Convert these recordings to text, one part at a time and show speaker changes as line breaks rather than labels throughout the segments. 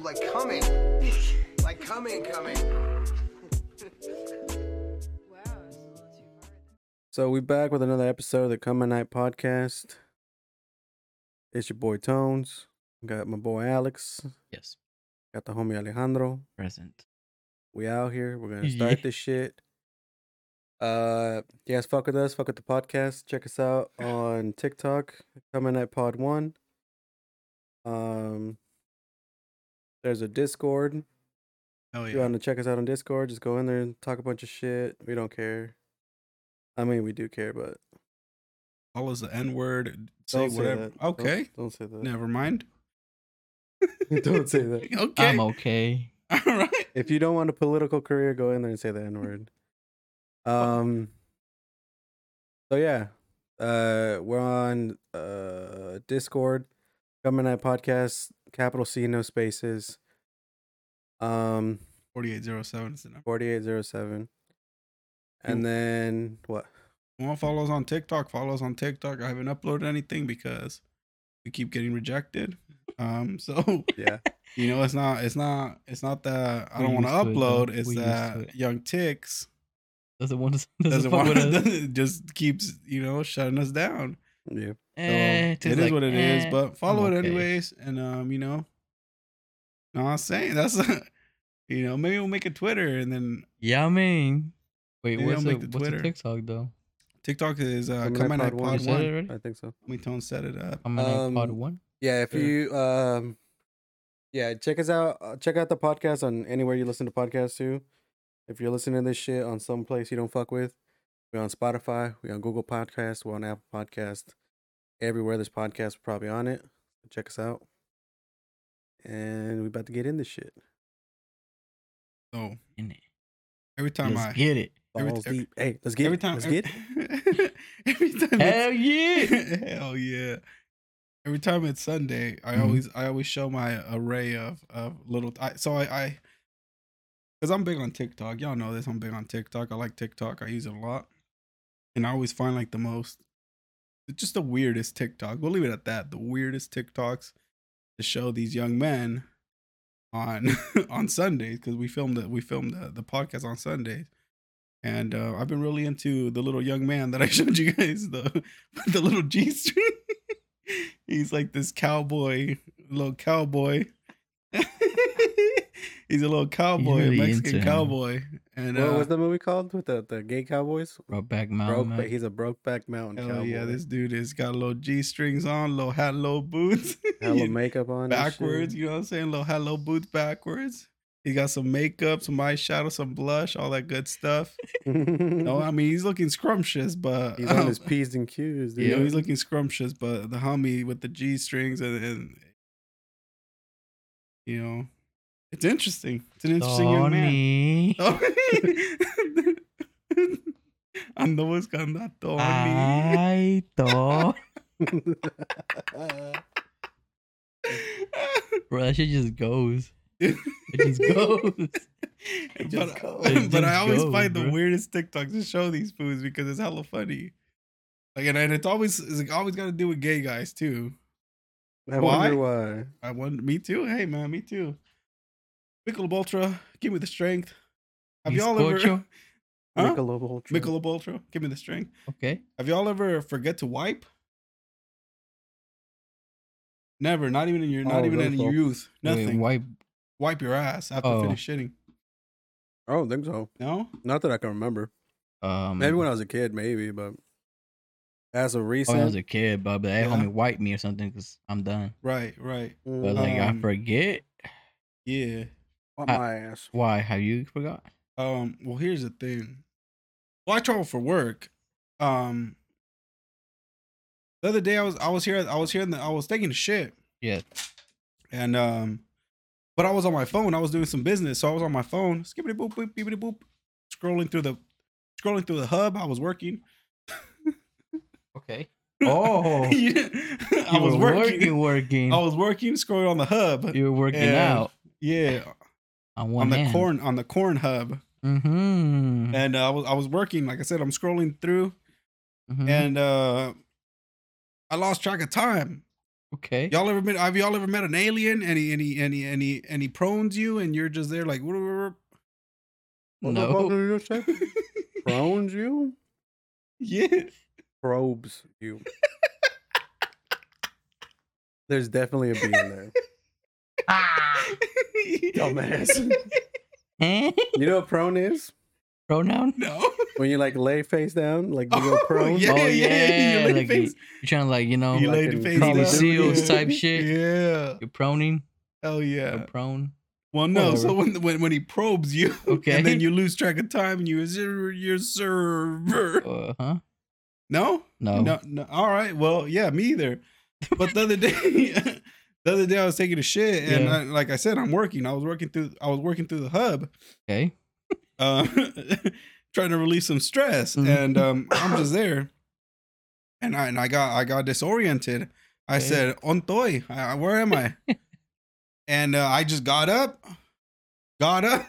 like coming. like coming, coming.
So we back with another episode of the Come at Night podcast. It's your boy Tones. Got my boy Alex.
Yes,
Got the homie Alejandro.
present.
We out here. We're gonna start this shit. Uh, yes, fuck with us. Fuck with the podcast. Check us out on TikTok. Come at Night Pod One. Um, there's a Discord.
Oh
If you want to check us out on Discord, just go in there and talk a bunch of shit. We don't care. I mean, we do care, but
All is the N word. Say
don't say
whatever.
that. Don't-
Okay.
Don't, say that.
Never mind.
Don't say that.
okay.
I'm okay.
All right.
If you don't want a political career, go in there and say the N word. Um. So yeah, uh, we're on uh Discord, coming at podcast, capital C, no spaces. Um,
4807 is the number.
forty eight zero seven. And then what?
Want to follow us on TikTok? Follow us on TikTok. I haven't uploaded anything because we keep getting rejected. Um, so
Yeah,
you know, it's not, it's not, it's not that I don't want to
used it,
upload. It's
We used to
that
it.
Young Ticks
Doesn't want to.
doesn't
Doesn't,
want to, just keeps you know shutting us down.
yeah.
Eh,
it
just
is
like,
what it is,
eh,
but follow
I'm
it anyways. And um, you know, no, I'm saying that's you know maybe we'll make a Twitter and then
Yeah, I mean, wait,
Maybe
what's
I'll
the,
make the
what's the
Twitter.
TikTok though?
TikTok is uh,
Come at
come
Night
at night
Pod One.
pod
said it
one.
I think so.
Me Tone set it up.
I'm an pod
Um,
one.
Yeah, if
Sure.
you um yeah, check us out uh, check out the podcast on anywhere you listen to podcasts to. If you're listening to this shit on some place you don't fuck with, we're on Spotify, we're on Google Podcast, we're on Apple Podcast. Everywhere this podcast, we're probably on it. Check us out. And we about to get in this shit.
So
In it.
every time
Let's
I
get it.
Every-
Balls
every-
deep. Hey, let's get
every
it.
time
Let's get it.
every time
Hell yeah!
hell yeah. Every time it's Sunday, I
Mhm.
always I always show my array of of little. I, so I I because I'm big on TikTok. Y'all know this. I'm big on TikTok. I like TikTok. I use it a lot, and I always find like the most, just the weirdest TikTok. We'll leave it at that. The weirdest TikToks to show these young men on on Sundays because we filmed it. We filmed the, the podcast on Sundays. And uh, I've been really into the little young man that I showed you guys, the the little G string. He's like this cowboy, little cowboy. He's a little cowboy,
really
Mexican
into him.
cowboy. And
what
uh,
was the movie called with the, the gay cowboys?
Brokeback
Broke,
Mountain.
but he's a brokeback mountain
hell
cowboy.
yeah, this dude has got a little G strings on, little hat, little boots.
hella makeup on.
backwards, you know what I'm saying? Little hat, little boots backwards. He got some makeup, some eyeshadow, some blush, all that good stuff. No, I mean he's looking scrumptious, but
He's on
um,
his P's and Q's, dude.
You know, he's looking scrumptious, but the homie with the G strings and, and you know, it's interesting. It's an interesting young man.
Tony.
Ando buscando a Tony.
Ay, to. Bro, that shit just goes. It just goes.
but,
just goes.
It
but I always
goes,
find the
bro.
weirdest TikToks to show these foods because it's hella funny. Like and, and it's always it's like always got to do with gay guys too.
I
Why?
wonder why.
I want me too. Hey man, me too. Michelob Ultra, give me the strength. Have y'all ever
Bizcocho?
Huh?
Michelob Ultra.
Michelob Ultra, give me the strength.
Okay.
Have y'all ever forget to wipe? Never, not even in your not
Oh,
even in
those
your
don't-
youth.
Wait,
Nothing.
wipe.
Wipe your ass after
Oh.
finish shitting.
I don't think so.
No?
Not that I can remember.
Um,
Maybe when I was a kid, maybe, but as of
oh,
recent,
when I was a kid, but, but that
Yeah.
homie wipe me or something because I'm done.
Right, right.
But like I
Um,
forget.
Yeah.
On
I-
my ass.
Why? Have you forgot?
Um, well here's the thing. Well, I travel for work. Um the other day I was I was here I was here in the I was taking a shit.
Yeah.
And um, but I was on my phone. I was doing some business, so I was on my phone, skippity boop, boop, beepity boop, scrolling through the, scrolling through the hub. I was working.
Okay. Oh.
Yeah. I was working.
working, working.
I was working, scrolling on the hub.
you were working
and-
out
Yeah,
on
on the
hand.
corn on the corn hub,
Mm-hmm.
and uh, I was I was working. Like I said, I'm scrolling through,
Mhm.
and uh, I lost track of time.
Okay.
Y'all ever met? Have y'all ever met an alien Any any any any any he and he, and he prones you and you're just there like.
What the
No.
fuck did you just? Prones you?
yeah.
Probes you. There's definitely a bee in there. Dumbass.
Eh?
You know what prone is?
Pronoun?
no.
When you like lay face down, like you go
Oh,
prone.
yeah,
Oh,
yeah.
yeah,
You lay
like
face.
You're trying to like, you know,
You
like
laid
in
the face
down.
SEALs
Yeah.
type shit.
Yeah.
You're proning.
Hell
Or
yeah.
prone.
Well, no. So when when when he probes you,
Okay.
and then you lose track of time, and you your your server.
Uh huh.
No,
No.
no, no. All right. Well, yeah, me either. But the other day, the other day I was taking a shit, and
Yeah.
I, like I said, I'm working. I was working through. I was working through the hub,
Okay.
uh, trying to release some stress,
Mhm.
and um, I'm just there, and I and I got I got disoriented. I
Okay.
said, "Ontoy, I- where am I?" and uh, I just got up, got up,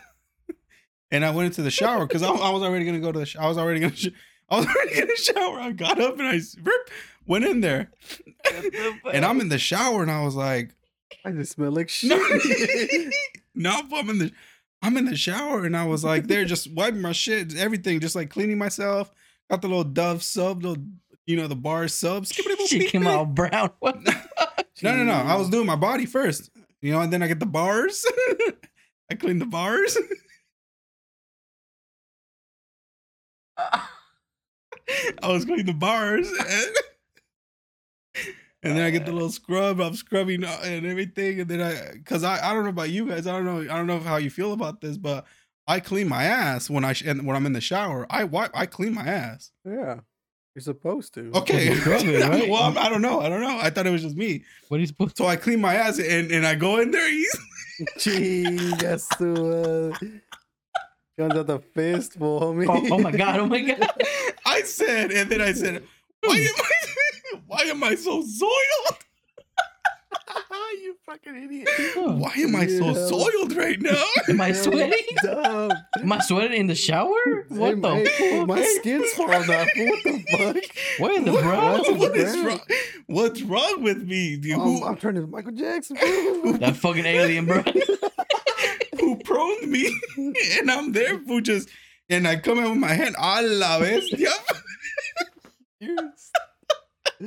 and I went into the shower because I, I was already gonna go to the. Sh- I was already gonna. Sh- I was already gonna shower. I got up and I went in there, and I'm in the shower, and I was like,
I just smell like
"No,
shit.
no, I'm in the, I'm in the shower, and I was like, there, just wiping my shit, everything, just like cleaning myself. Got the little Dove sub, the you know the bar subs.
She came out brown. What the fuck?
No, no, no. I was doing my body first, you know, and then I get the bars. I clean the bars. I was cleaning the bars, and, and then I get the little scrub. I'm scrubbing uh, and everything, and then I, cause I, I don't know about you guys. I don't know. I don't know how you feel about this, but I clean my ass when I sh- and when I'm in the shower. I wipe. I clean my ass.
Yeah. You're supposed to.
Okay.
you scrub it, right?
well, I'm- I don't know. I don't know. I thought it was just me.
What are you supposed to?
So I clean my ass and, and I go in there.
Chingas su. Comes out the fistful, homie.
Oh, oh my god! Oh my god!
I said, and then I said, why am I, why am I so soiled?
you fucking idiot.
Oh,
Why am I so
Yeah.
soiled right now?
Am I sweating?
Dumb.
Am I sweating in the shower? What
Hey,
the?
hey, fool, my skin's falling off. What the fuck?
Where the
What-
brown?
What's
what is
brown?
wrong? What's wrong with me? Dude?
Um, I'm turning to Michael Jackson. fool.
That fucking alien, bro.
who proned me? and I'm there for just, and I come out with my hand. A la bestia.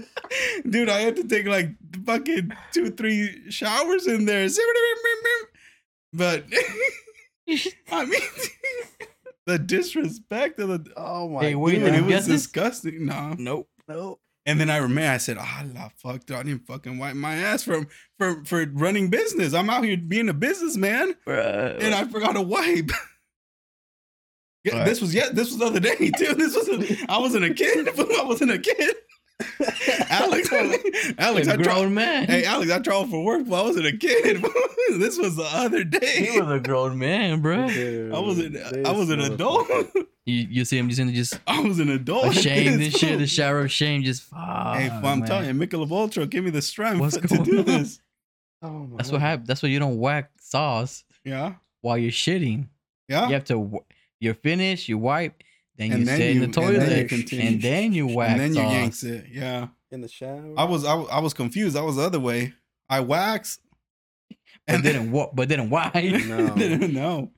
Dude, I had to take like fucking two, three showers in there. But I mean, the disrespect of the
oh my
Hey, wait,
dude, it was
get
disgusting. No,
nope.
no.
and then I remember I said, "Ah, la fuck, dude, I didn't fucking wipe my ass for for for running business. I'm out here being a businessman,
Bruh.
and I forgot to wipe." Yeah,
Alright.
this was yeah, this was the other day too. This was I wasn't a kid. I wasn't a kid. Alex, Alex,
a
I
grown
tried.
man.
Hey, Alex, I traveled for work, but I wasn't a kid. this was the other day.
he was a grown man, bro.
Dude,
I was an I was an adult.
You you see him just in just
I was an adult.
ashamed and shit. The shower of shame, just fuck.
Hey, I'm
man.
telling you, Michelob Ultra, give me the strength
What's
to do
on?
this.
Oh my
That's what
God.
happened. That's why you don't whack sauce
Yeah,
while you're shitting.
yeah.
You have to. w- You're finished. You wipe. Then you
And then
sit in
you-
the
and then
toilet,
you
and then you whack
and then you
sauce.
yanks it. Yeah,
In the shower.
I was I, I was confused. I was the other way. I wax,
and didn't wa- But didn't wipe.
No.
didn't know.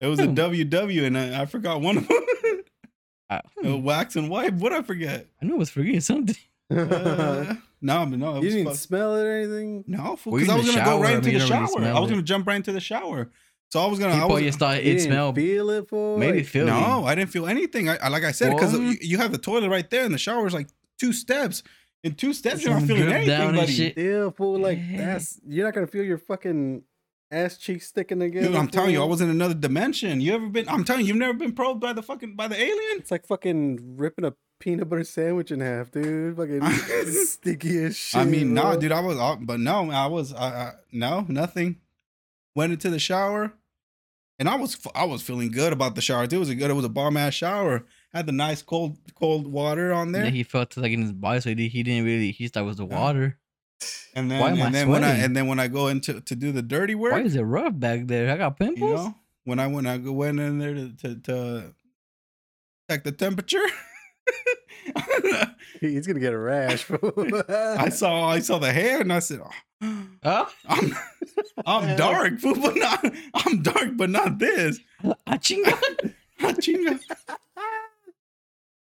It was a
Hmm.
WW, and I, I forgot one of them.
I,
Uh, wax and wipe. What I forget?
I knew I was forgetting something.
Uh, no, but no, it
you
was
didn't
fuck-
smell it or anything?
no, because I was gonna go right into the
you really
shower. I was
it.
gonna jump right into the shower. So I was gonna. I
People
was,
you start
You
it
didn't
smell.
feel it for
Maybe feel
No, I didn't feel anything. I, I like I said because
mm-hmm.
you, you have the toilet right there, and the shower is like two steps. In two steps, you're not feeling anything,
down
buddy.
shit.
Still, fool, like
Yeah.
that's you're not gonna feel your fucking ass cheeks sticking together.
Dude, I'm telling you, I was in another dimension. You ever been? I'm telling you, you've never been probed by the fucking by the alien.
It's like fucking ripping a peanut butter sandwich in half, dude. Fucking sticky as shit.
I mean, no,
bro.
dude, I was, I, but no, I was, I, I, no, nothing. Went into the shower, and I was, I was feeling good about the shower. It was a good, it was a bomb ass shower. Had the nice cold, cold water on there,
then he felt like in his body, so he, he didn't really. He thought it was the water.
and then,
why am I
and then when I, and then when I go into to do the dirty work,
Why is it rough back there? I got pimples.
you know, when I when I went in there to to, to check the temperature,
He's gonna get a rash.
I saw I saw the hair and I said, oh,
Huh?
I'm I'm dark, fool, but not I'm dark, but not this.
Ah, chinga.
Chinga.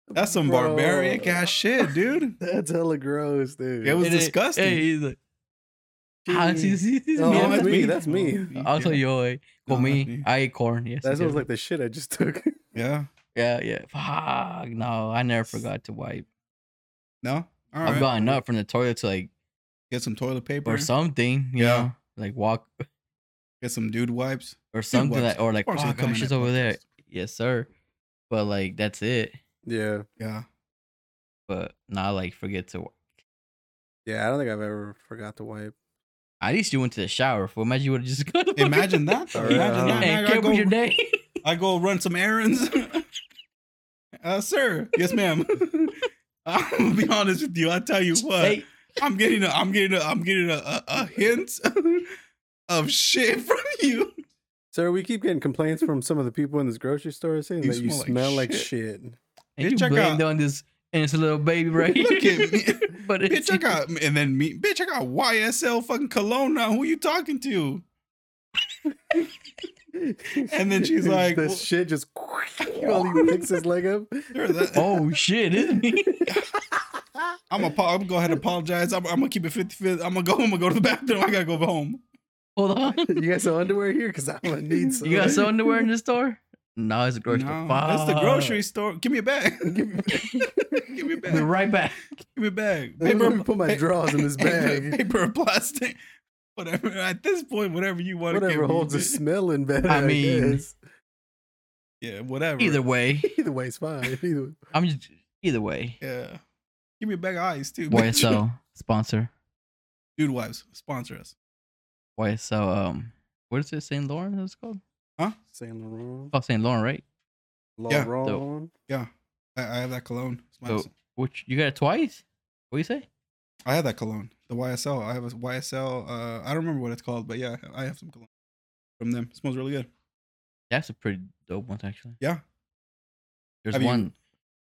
That's some
Bro.
barbaric ass shit, dude.
That's hella gross, dude.
It was
it-
disgusting.
Hey, he's like, ah, sí, sí, sí,
Oh, that's me.
me.
That's me.
Also, yo, eh,
No,
con
that's
me,
me.
I ate corn. Yes,
That
I
was like the shit I just took.
Yeah.
Yeah, yeah. Fuck, no, I never forgot to wipe.
No? All
I've
right.
gotten up from the toilet to like
Get some toilet paper.
or something, you
Yeah.
know, like walk
Get some dude wipes.
or something
wipes.
that, or like, oh, gosh,
that
over there. Yes, sir. But like, that's it.
yeah.
Yeah.
But not like forget to.
Yeah, I don't think I've ever forgot to wipe.
At least you went to the shower. For imagine you would have just gone. to
Imagine that. Though. Imagine
uh-huh.
that.
Hey,
I,
kept
go,
your day.
I go run some errands. Uh, sir. Yes, ma'am. I'm gonna be honest with you. I tell you what.
hey,
I'm getting a, I'm getting a, I'm getting a, a, a hint of shit from you.
Sir, we keep getting complaints from some of the people in this grocery store saying
You
that you
smell like
smell like
shit.
shit.
and
Bitch,
you
check
blamed
out-
on this innocent little baby right here.
Look at me.
but it's
Bitch, I got and then me. Bitch, I got YSL fucking cologne now. Who you talking to? And then she's like,
"This
well-
shit just while he picks his leg up.
Oh shit, isn't he?
I'm gonna, I'm gonna go ahead and apologize. I'm, I'm gonna keep it 50 I'm gonna go. I'm gonna go to the bathroom. I gotta go home.
Hold on.
You got some underwear here? Because I'm gonna need some.
You got some underwear in the store? No, it's a grocery store.
No, that's the grocery store. Give me a bag.
Give me-
Give me a bag.
right back.
Give me a bag.
Let me put my
pa-
drawers in this
paper-
bag.
Paper or plastic. Whatever. At this point, whatever you want.
Whatever holds a smell in bed.
I
I
mean-
guess.
Yeah, whatever.
Either way,
Either way, it's fine. Either
I'm just either way.
Yeah. Give me a bag of ice too.
YSL sponsor.
Dude wives sponsor us.
YSL. Um, what is it? Saint Laurent? It's called. Huh?
Saint Laurent.
Oh, Saint Laurent, right?
Yeah.
Laurent.
Yeah. I, I have that cologne. It's my-
So- Which you got it twice? What do you say?
I have that cologne. The YSL. I have a YSL. Uh, I don't remember what it's called, but yeah, I have some cologne from them. It smells really good.
That's a pretty dope one, actually.
Yeah.
There's
Have
one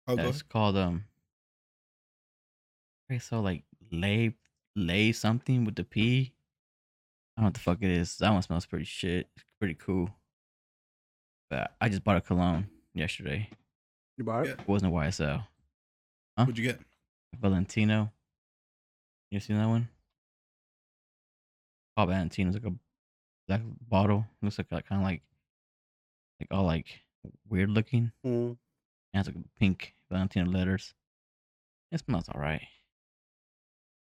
I'll go.
that's called um. I saw like lay lay something with the P. I don't know what the fuck it is. That one smells pretty shit. It's pretty cool. But I just bought a cologne yesterday.
You bought it?
Yeah.
It wasn't a YSL. Huh?
What'd you get?
Valentino. You seen that one? Oh, Valentino. It's like a black bottle. Looks like kind of like, like all like weird looking.
Mm.
It has like pink Valentino letters. It smells alright.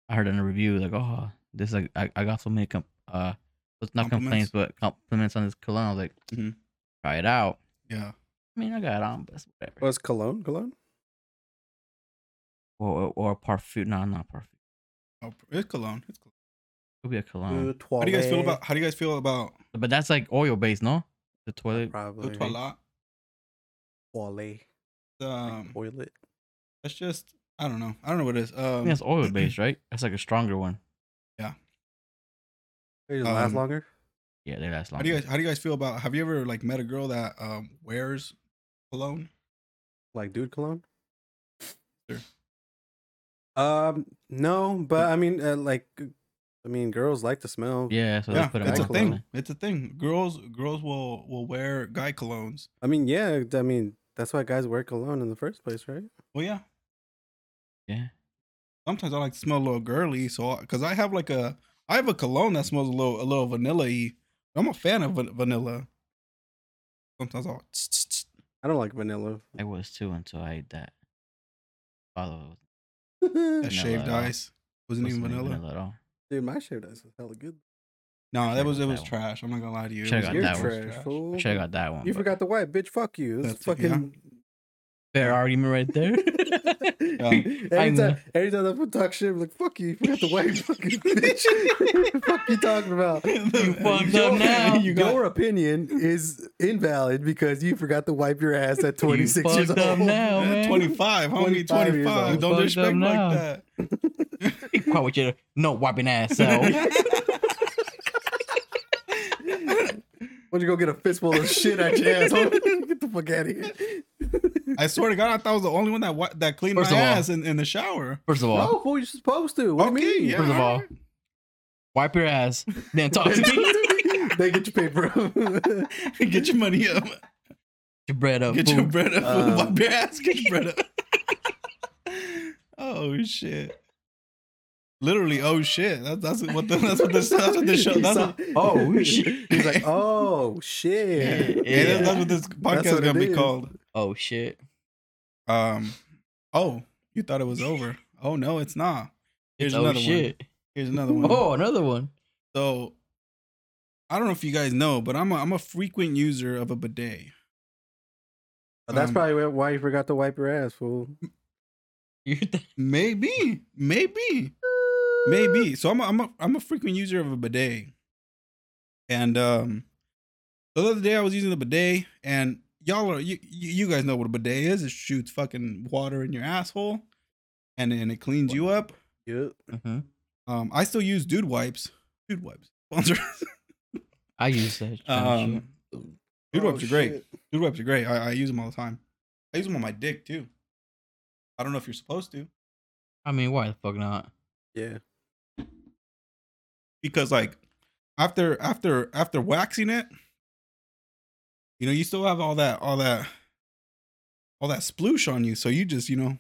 I heard in a review like, oh, this is like I, I got so many com- uh, it's not complaints but compliments on this cologne. I was like,
Mhm.
try it out.
Yeah.
I mean, I got it on, but it's whatever.
Was cologne? Cologne?
or or parfum. No, not parfum.
Oh, it's cologne. It's cologne.
Could be a cologne.
How do you guys feel
toilette.
about? How do you guys feel about
But that's like oil based, no? The toilet.
the
Probably.
toilet?
Toilet.
Um,
Toilet.
that's just. I don't know. I don't know what it is.
I
Um,
think that's oil based, right? That's like a stronger one. Yeah.
They just last
Um,
longer?
Yeah, they last
How
longer.
do you guys? How do you guys feel about? Have you ever like met a girl that um wears cologne?
Like dude cologne?
Sure.
Um, no, but I mean, uh, like, I mean, girls like to smell.
yeah, so
yeah,
put
it's a
on
cologne.
thing. It's a thing. Girls, girls will will wear guy colognes.
I mean, yeah. I mean, that's why guys wear cologne in the first place, right?
Well, yeah.
Yeah.
Sometimes I like to smell a little girly, so because I have like a, I have a cologne that smells a little a little vanilla-y. I'm a fan of van- vanilla. Sometimes I'll.
I don't like vanilla.
I was too until I ate that. Follow
That
Vanilla
shaved
at all.
ice wasn't even vanilla.
vanilla at all.
Dude, my shaved ice was hella good.
No, that was it was
that one.
trash. I'm not gonna lie to you. It
Should've
was-
got
You're
that one.
trash,
trash.
fool.
Should have got that one.
You
but-
forgot the white, bitch. Fuck you. This
That's- yeah.
fucking.
Fair argument right there.
every
I'm-
time, every time I talk shit, I'm like, fuck you. You forgot the white fucking bitch. fuck you talking about?
You fucked
Your-
up now.
You got-
Your opinion is invalid because you forgot to wipe your ass at 26 years
fucked
old.
up now. Man.
25, homie,
25 years
25. Don't
Fucked up
disrespect
now.
like that.
Quite with your no wiping ass. So
Why don't you go get a fistful of shit at your asshole? Get the fuck out of here.
I swear to God, I thought I was the only one that wi- that cleaned
First
my
of all-
ass in, in the shower.
First of all,
No, fool, you're supposed to. What do you
Okay,
mean?
yeah.
First of all,
alright.
wipe your ass, then talk to me.
they get your paper.
get your money up.
Get your bread up.
Get
fool.
your bread up.
Um,
Wipe your ass. Get your bread up. oh shit! Literally, oh shit. That's that's what the, that's what this that's what this show. That's what,
Oh, shit.
He's like, oh shit.
yeah, that's, that's what this podcast is
what
gonna be
is.
called.
Oh shit.
Um. Oh, you thought it was over? Oh no, it's not. Here's
oh
another one.
shit.
Here's another one.
Oh, another one.
So, I don't know if you guys know, but I'm a, I'm a frequent user of a bidet.
That's
Um,
probably why you forgot to wipe your ass, fool.
You th-
Maybe, maybe, maybe. So I'm a, I'm a I'm a frequent user of a bidet, and um, the other day I was using the bidet, and y'all are you you you guys know what a bidet is? It shoots fucking water in your asshole, and then it cleans you up.
Yep.
Mhm.
Um, I still use dude wipes. Dude wipes sponsor.
I use that. kind of shit.
um, dude
Oh,
wipes are great.
shit.
Dude wipes are great. I, I use them all the time. I use them on my dick too. I don't know if you're supposed to
I mean, why the fuck not?
Yeah.
because like after after after waxing it, you know, you still have all that all that all that sploosh on you. So you just you know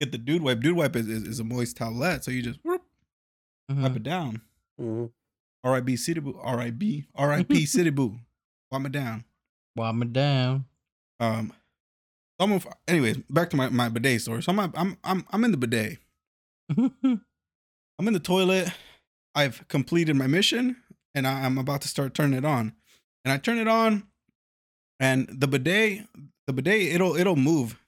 get the dude wipe. Dude wipe is is, is a moist towelette. So you just whoop,
Mhm.
wipe it down.
Mhm.
R.I.B. City Boo. R.I.B. R.I.P. City Boo. Wipe it down.
Wipe me down.
Um, I'm a, anyways, back to my, my bidet story. So I'm, I'm I'm I'm in the bidet. I'm in the toilet. I've completed my mission, and I, I'm about to start turning it on. And I turn it on, and the bidet, the bidet, it'll it'll move.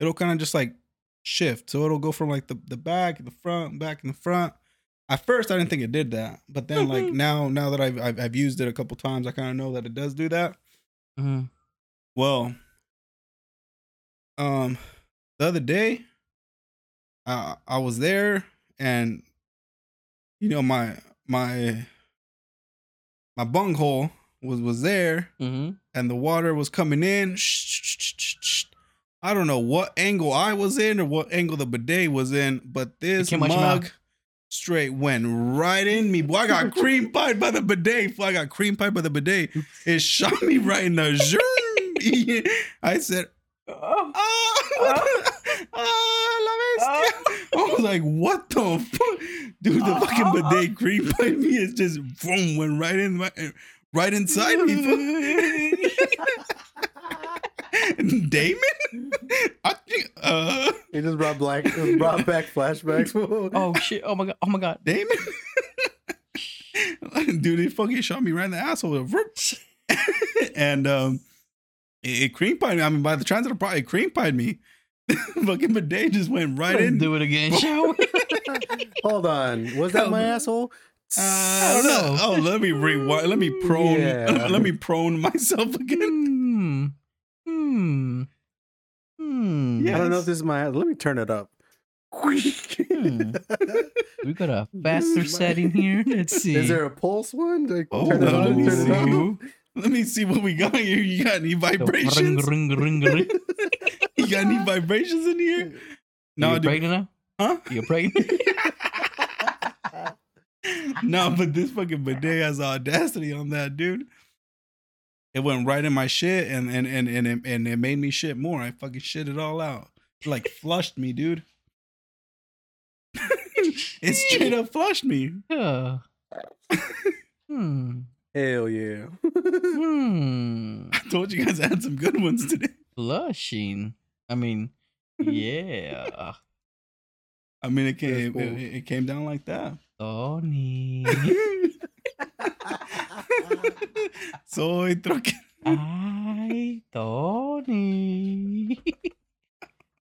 It'll kind of just like shift. So it'll go from like the the back, the front, back, and the front. At first, I didn't think it did that, but then like now now that I've I've, I've used it a couple times, I kind of know that it does do that.
Mhm.
Well, um, the other day, I I was there, and you know my my my bunghole was was there,
Mhm.
and the water was coming in. I don't know what angle I was in or what angle the bidet was in, but this
came out your
mug straight went right in me. Boy, I got cream pie by the bidet. Boy, I got cream pie by the bidet. It shot me right in the. I said,
Oh.
"Ah, ah, la bestia." I was like, "What the fuck, dude? The fucking bidet cream pie me is just boom went right in my, right inside me." Damon, I think, uh,
He just brought black, just brought back flashbacks.
oh shit! Oh my god! Oh my god!
Damon, dude, he fucking shot me right in the asshole, and um, it, it cream pied me. I mean, by the transit part, it cream pied me. fucking bidet just went right
Let's
in.
do it again, shall we?
Hold on. Was that my asshole?
Uh,
I don't know.
oh, let me rewind. Let me prone.
Yeah.
Let me prone myself again.
Hmm. Hmm. Hmm.
Yeah.
I don't know if this is my. Let me turn it up.
Hmm. We got a faster setting here. Let's see.
Is there a pulse one? Like,
Oh,
turn it
let
on,
me
turn it
see.
on.
Let me see what we got here. You got any
The ring,
vibrations?
ring, ring, ring.
You got any vibrations in here?
No, you
dude.
pregnant now?
Huh?
You pregnant?
no, but this fucking bidet has audacity on that, dude. It went right in my shit, and and and and it, and it made me shit more. I fucking shit it all out. It, like flushed me, dude. it straight up flushed me.
yeah. Hmm.
Hell yeah.
Hmm.
I told you guys I had some good ones today.
Flushing. I mean, yeah.
I mean, it came
cool.
it, it came down like that.
Tony.
Soy troque.
Ay, Tony.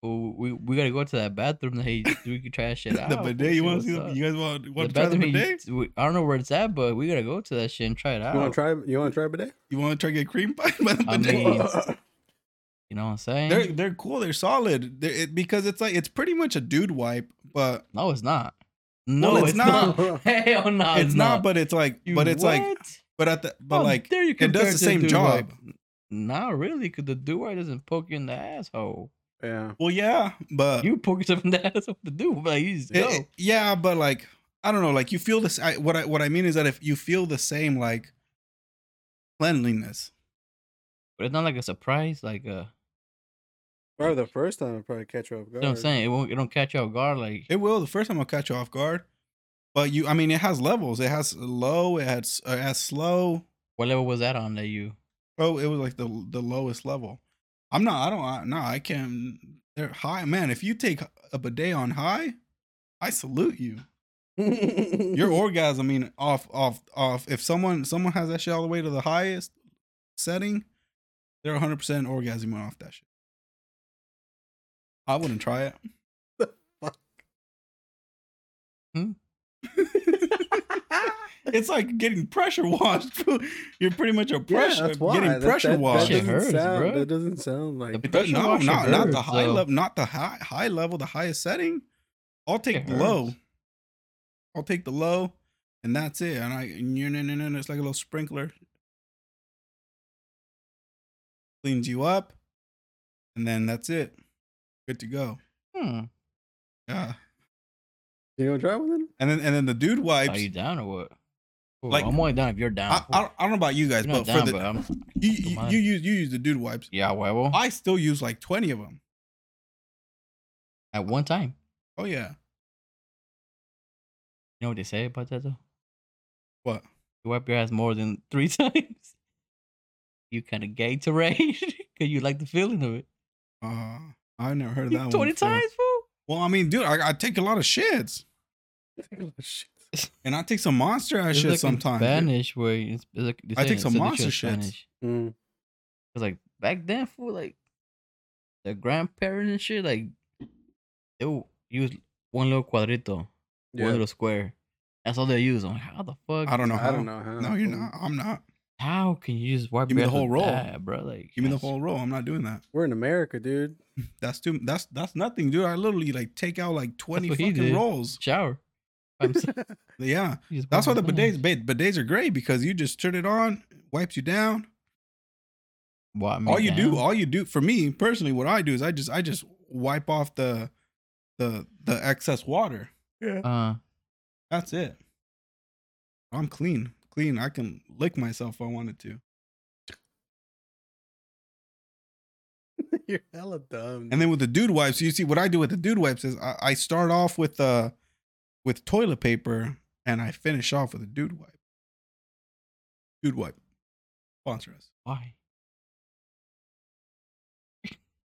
oh, we we gotta go to that bathroom that he we can try that shit out.
The bidet. You want to see? The,
up.
you guys want want
the
to try the
bathroom he-
bidet?
we- I don't know where it's at, but we gotta go to that shit and try it out.
You want to try? You want to try bidet?
You want to try to get cream pie by the
I
bidet?
mean, You know what I'm saying?
they're they're cool. They're solid. They're, it, because it's like it's pretty much a dude wipe, but
no, it's not. No,
Well, it's
it's,
not.
not. Hell no,
it's not. But it's like,
You
but it's like, but at the but
How
like
there you
it does the same
dude
job.
wipe? Not really, because the do doesn't poke you in the asshole.
Yeah.
Well, yeah, but
You poke yourself in the asshole with the do, but you just go.
it- yeah, but like I don't know, like you feel this. I, what I what I mean is that if you feel the same like cleanliness,
But it's not like a surprise, like uh
Probably the first time I probably catch you off guard.
you
guard.
know what I'm saying. It won't it don't catch you off guard like
it will. The first time I'll catch you off guard, but you, I mean, it has levels. It has low. It has uh, it has slow.
what level was that on that you
Oh, it was like the the lowest level. I'm not. I don't. I, no, I can't. They're high, man. If you take a bidet on high, I salute you. Your orgasm, I mean, off, off, off. If someone someone has that shit all the way to the highest setting, they're 100 percent orgasming off that shit. I wouldn't try it. The fuck?
Hmm?
it's like getting pressure washed. You're pretty much a
yeah,
pressure
that's why.
getting
That-
pressure
that, that,
washed.
Shit
doesn't
hurts,
sound,
bro.
That doesn't sound like.
The
But
pressure
no,
washer
not not the high
though.
level, not the high high level, the highest setting. I'll take
It
the low. I'll take the low, and that's it. And I, no, no, no, no, it's like a little sprinkler, cleans you up, and then that's it. Good to go.
hmm.
Yeah.
You gonna try with it?
And then and then the dude wipes.
Are
wipes.
you down or what? Ooh,
Like-
I'm only down if you're down.
I, I, don't, I don't know about you guys, but
down,
for the
but I'm
you, you, you use you use the dude wipes.
yeah, well,
I still use like twenty of them.
At one time.
Oh yeah.
You know what they say about that though?
What?
You wipe your ass more than three times. You kind of gay to rage because you like the feeling of it.
Uh, I never heard of
You
that one.
Twenty times, fool.
Well, I mean, dude, I, I take a lot of shits, and I take some monster ass
It's
shit
like in
sometimes. dude.
Spanish, where it's, it's like
I take some monster
shit in
shits.
Spanish.
Mm.
Cause like back then, fool, like the grandparents and shit, like they would use one little cuadrito, one little square. That's all they use. I'm like, how the fuck?
I don't know. How.
I don't know how.
No, you're not. I'm not.
How can you just wipe
Give me the whole roll.
that, bro? Like,
Give me the whole roll. I'm not doing that.
We're in America, dude.
That's too. That's that's nothing, dude. I literally like take out like 20 fucking rolls.
shower. I'm
Yeah, that's why the
it down.
bidets bid- bidets are great because you just turn it on, wipes you down.
Wipe
all you do, all you do for me personally, what I do is I just I just wipe off the the the excess water.
Yeah, Uh,
That's it. I'm clean. Clean. I can lick myself if I wanted to.
you're hella dumb.
And then with the dude wipes, you see what I do with the dude wipes is I, I start off with uh with toilet paper and I finish off with a dude wipe. Dude wipe. Sponsor us.
why?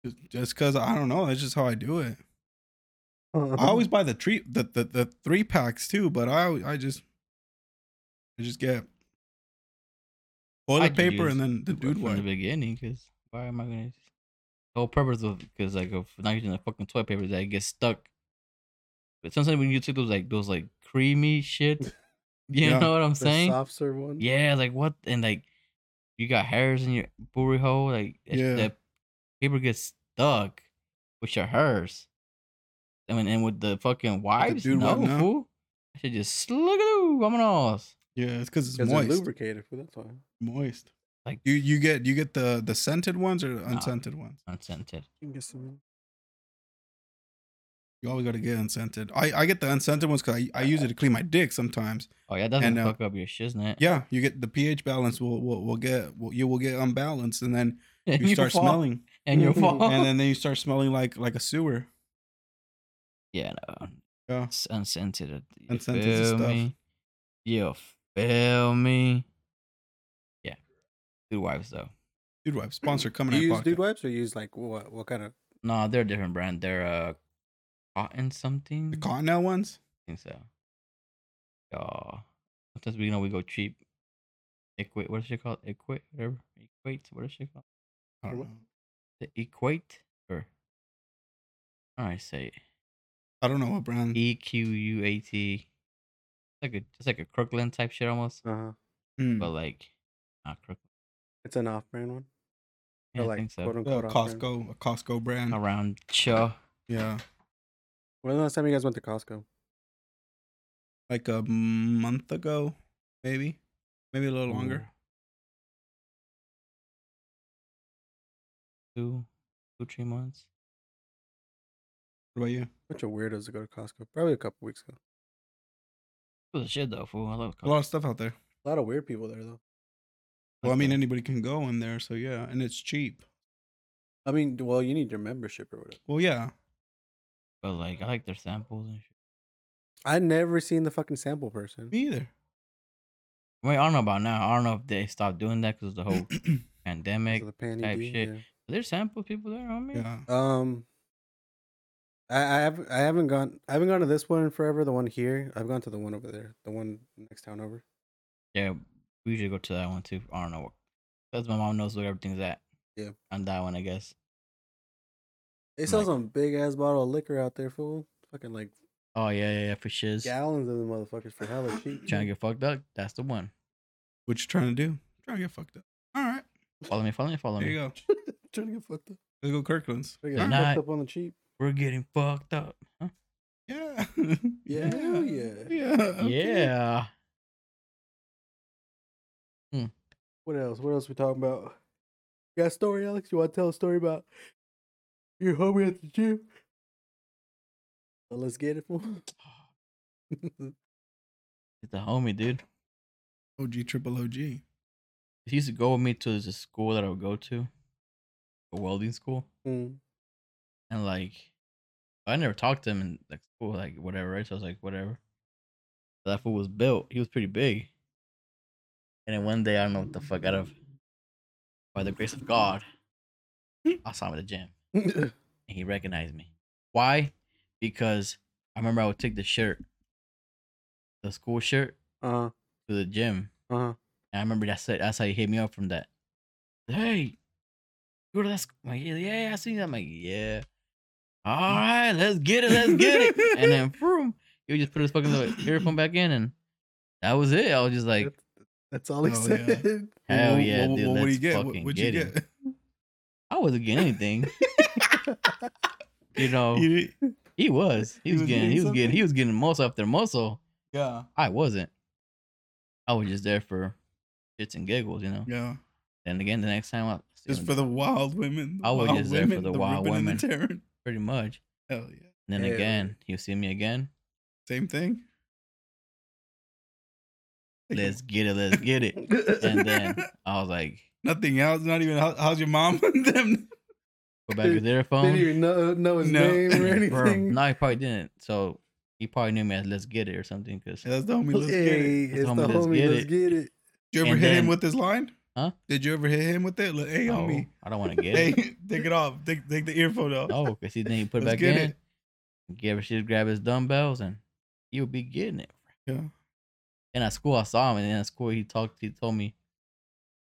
Just, just cause I don't know. That's just how I do it. I
Uh-huh.
always buy the treat the, the the three packs too, but I I just I just get toilet
I'd
paper and then the dude
from
wipe.
the beginning, because why am I gonna? The whole purpose of because like of not using the fucking toilet paper is that it gets stuck. But sometimes when you take those like those like creamy shit, you
Yeah.
know what I'm
The
saying?
soft serve one.
Yeah, like what and like you got hairs in your booty hole, like that-
Yeah.
that paper gets stuck with your hairs. I mean, and with the fucking wipes,
dude
no
wipe now?
fool. I should just look at you, vámonos.
Yeah, it's because it's
Because they're
moist.
lubricated. fool, That's why.
Moist.
Like
You you get you get the the scented ones or the
Nah.
unscented ones.
unscented.
You can get some.
You always got to get unscented. I, I get the unscented ones because I, I use it to clean my dick sometimes.
Oh yeah, that doesn't
And, uh,
fuck up your shiznit.
Yeah, you get the pH balance will will, will get will, you will get unbalanced, and then
and
you start
fall,
smelling,
and you fall.
and then, then you start smelling like like a sewer.
yeah, no,
Yeah,
it's unscented. You
Unscented
feel
stuff.
me? You feel me? Yeah, dude wipes though.
dude wipe sponsor coming
Do you use
pocket.
dude wipes or you use like what? What kind of?
No, they're a different brand. They're uh, cotton something.
The Cottonelle ones.
I think so. Yeah. Sometimes we you know we go cheap. Equate. What is it called? Equate. Whatever. Equate. What is it called?
I don't know.
The equate or. All right, say it.
I don't know what brand.
E Q U A T. Like a it's like a Kirkland type shit almost,
Uh huh.
Hmm.
but like not Kirkland.
It's an off-brand one.
Yeah,
or
I
like
think so.
quote
Yeah,
unquote off-brand.
Costco, a Costco brand.
Around Cha.
Yeah,
When was the last time you guys went to Costco?
like a month ago, maybe, maybe a little longer.
Two, two, three months.
What about you?
Bunch of weirdos that go to Costco. Probably a couple weeks ago.
It was a shit though, fool. I love
A lot of stuff out there.
A lot of weird people there though.
Well, I mean, anybody can go in there, so yeah, and it's cheap.
I mean, well, you need your membership or whatever.
Well, yeah.
But like, I like their samples and shit.
I never seen the fucking sample person.
Me either.
Wait, I don't know about now. I don't know if they stopped doing that because of the whole pandemic.
So the panty
type
D,
shit.
yeah.
There's sample people there, homie.
yeah.
Um, I I have I haven't gone I haven't gone to this one in forever. The one here, I've gone to the one over there, the one next town over.
Yeah, we usually go to that one too. I don't know. Because my mom knows where everything's at.
Yeah.
On that one, I guess.
They sell
Like-
some big ass bottle of liquor out there, fool. Fucking like
Oh, yeah, yeah, yeah, for shiz.
gallons of the motherfuckers for hella cheap.
Trying to get fucked up. That's the one.
What you trying to do? Trying to get fucked up. All right.
Follow me, follow me, follow
There
me.
you go.
Trying to get fucked up.
Let's go Kirkland's.
Trying to get
not-
fucked up on the cheap.
We're getting fucked up. Huh?
Yeah.
Yeah, hell yeah.
Yeah. okay.
Yeah.
What else? What else we talking about? You got a story, Alex? You want to tell a story about your homie at the gym? Well, let's get it, fool.
He's the homie, dude.
OG triple OG.
He used to go with me to the school that I would go to, a welding school.
Mm.
And like, I never talked to him in like school, like whatever, right? So I was like, whatever. That fool was built. He was pretty big. And then one day, I don't know what the fuck, out of by the grace of God, I saw him at the gym and he recognized me. Why? Because I remember I would take the shirt, the school shirt,
uh-huh.
to the gym.
Uh-huh.
And I remember that's it. That's how he hit me up from that. Hey, go to that school. I'm like, yeah, yeah, I see that. I'm like, yeah. All mm. right, let's get it, let's get it. and then boom, he would just put his fucking little earphone back in, and that was it. I was just like,
That's- That's all he
Oh, yeah.
said.
hell yeah,
what,
dude,
What, would
let's
you get? What,
fucking
would
get
you
it.
get?
I wasn't getting anything. you know,
You-
he was. He
He
was
was
getting.
getting
He was getting. He was getting most after muscle.
yeah.
I wasn't. I was just there for shits and giggles, you know.
Yeah.
And again, the next time I
Just for the wild women. the
I was
wild
just there for the wild
ripping and
women.
The tearing.
pretty much.
Hell yeah.
And then
Hell
again, he'll see me again.
Same thing.
Let's get it, let's get it. And then I was like,
nothing else. Not even how, how's your mom and them.
go back to their phone.
Didn't
phone.
even know, know his
No.
name or
Bro,
anything.
no, he probably didn't. So he probably knew me as let's get it or something. Cause
Yeah, that's the homie. Let's get it.
hey,
Let's
it's the
homie, let's get
Let's
it.
get it.
Did you ever
And
hit him with this line?
Huh?
Did you ever hit him with that? Like, hey,
no,
homie.
I don't want to get
Hey,
it.
take it off. Take, take the earphone off.
No, because he then he put it
Let's
back
get
in.
it.
Give a shit, grab his dumbbells, and he would be getting it.
Yeah.
And at school, I saw him, and then at school, he talked. He told me,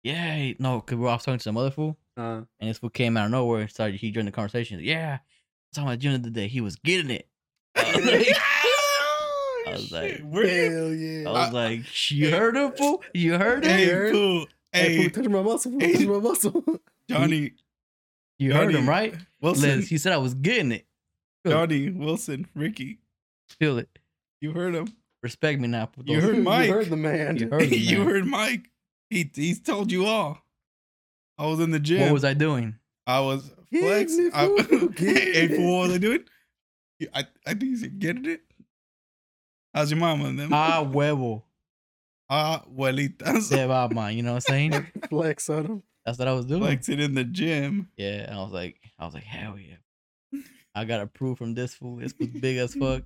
"Yeah, he- no, because we were off talking to some other fool,
Uh,
and this fool came out of nowhere and started. He joined the conversation. Yeah, I saw him at the gym the day. He was getting it. I was like, I was like,
Shit, where you-
hell yeah.
I was like, you heard him, fool? You heard him?
Hey, fool.
Hey,
Hey,
fool, touch my muscle. fool,
hey.
Touch my muscle.
Johnny.
You heard him, right?
Wilson.
Liz, he said I was getting it. Feel it.
Johnny Wilson. Ricky.
Feel it.
You heard him.
Respect me now.
You heard Mike.
You heard the man.
You heard him,
you heard Mike. He he's told you all. I was in the gym.
What was I doing?
I was
Getting
flex.
it,
I, hey, fool, what was. I doing? I I think he's getting it. How's your mama and them?
Ah, huevo.
Ah, abuelitas.
Se va, man. You know what I'm saying?
Flex on him.
That's what I was doing.
Flexing in the gym.
Yeah, and I was like, I was like, hell yeah. I got approved from this fool. This was big as fuck.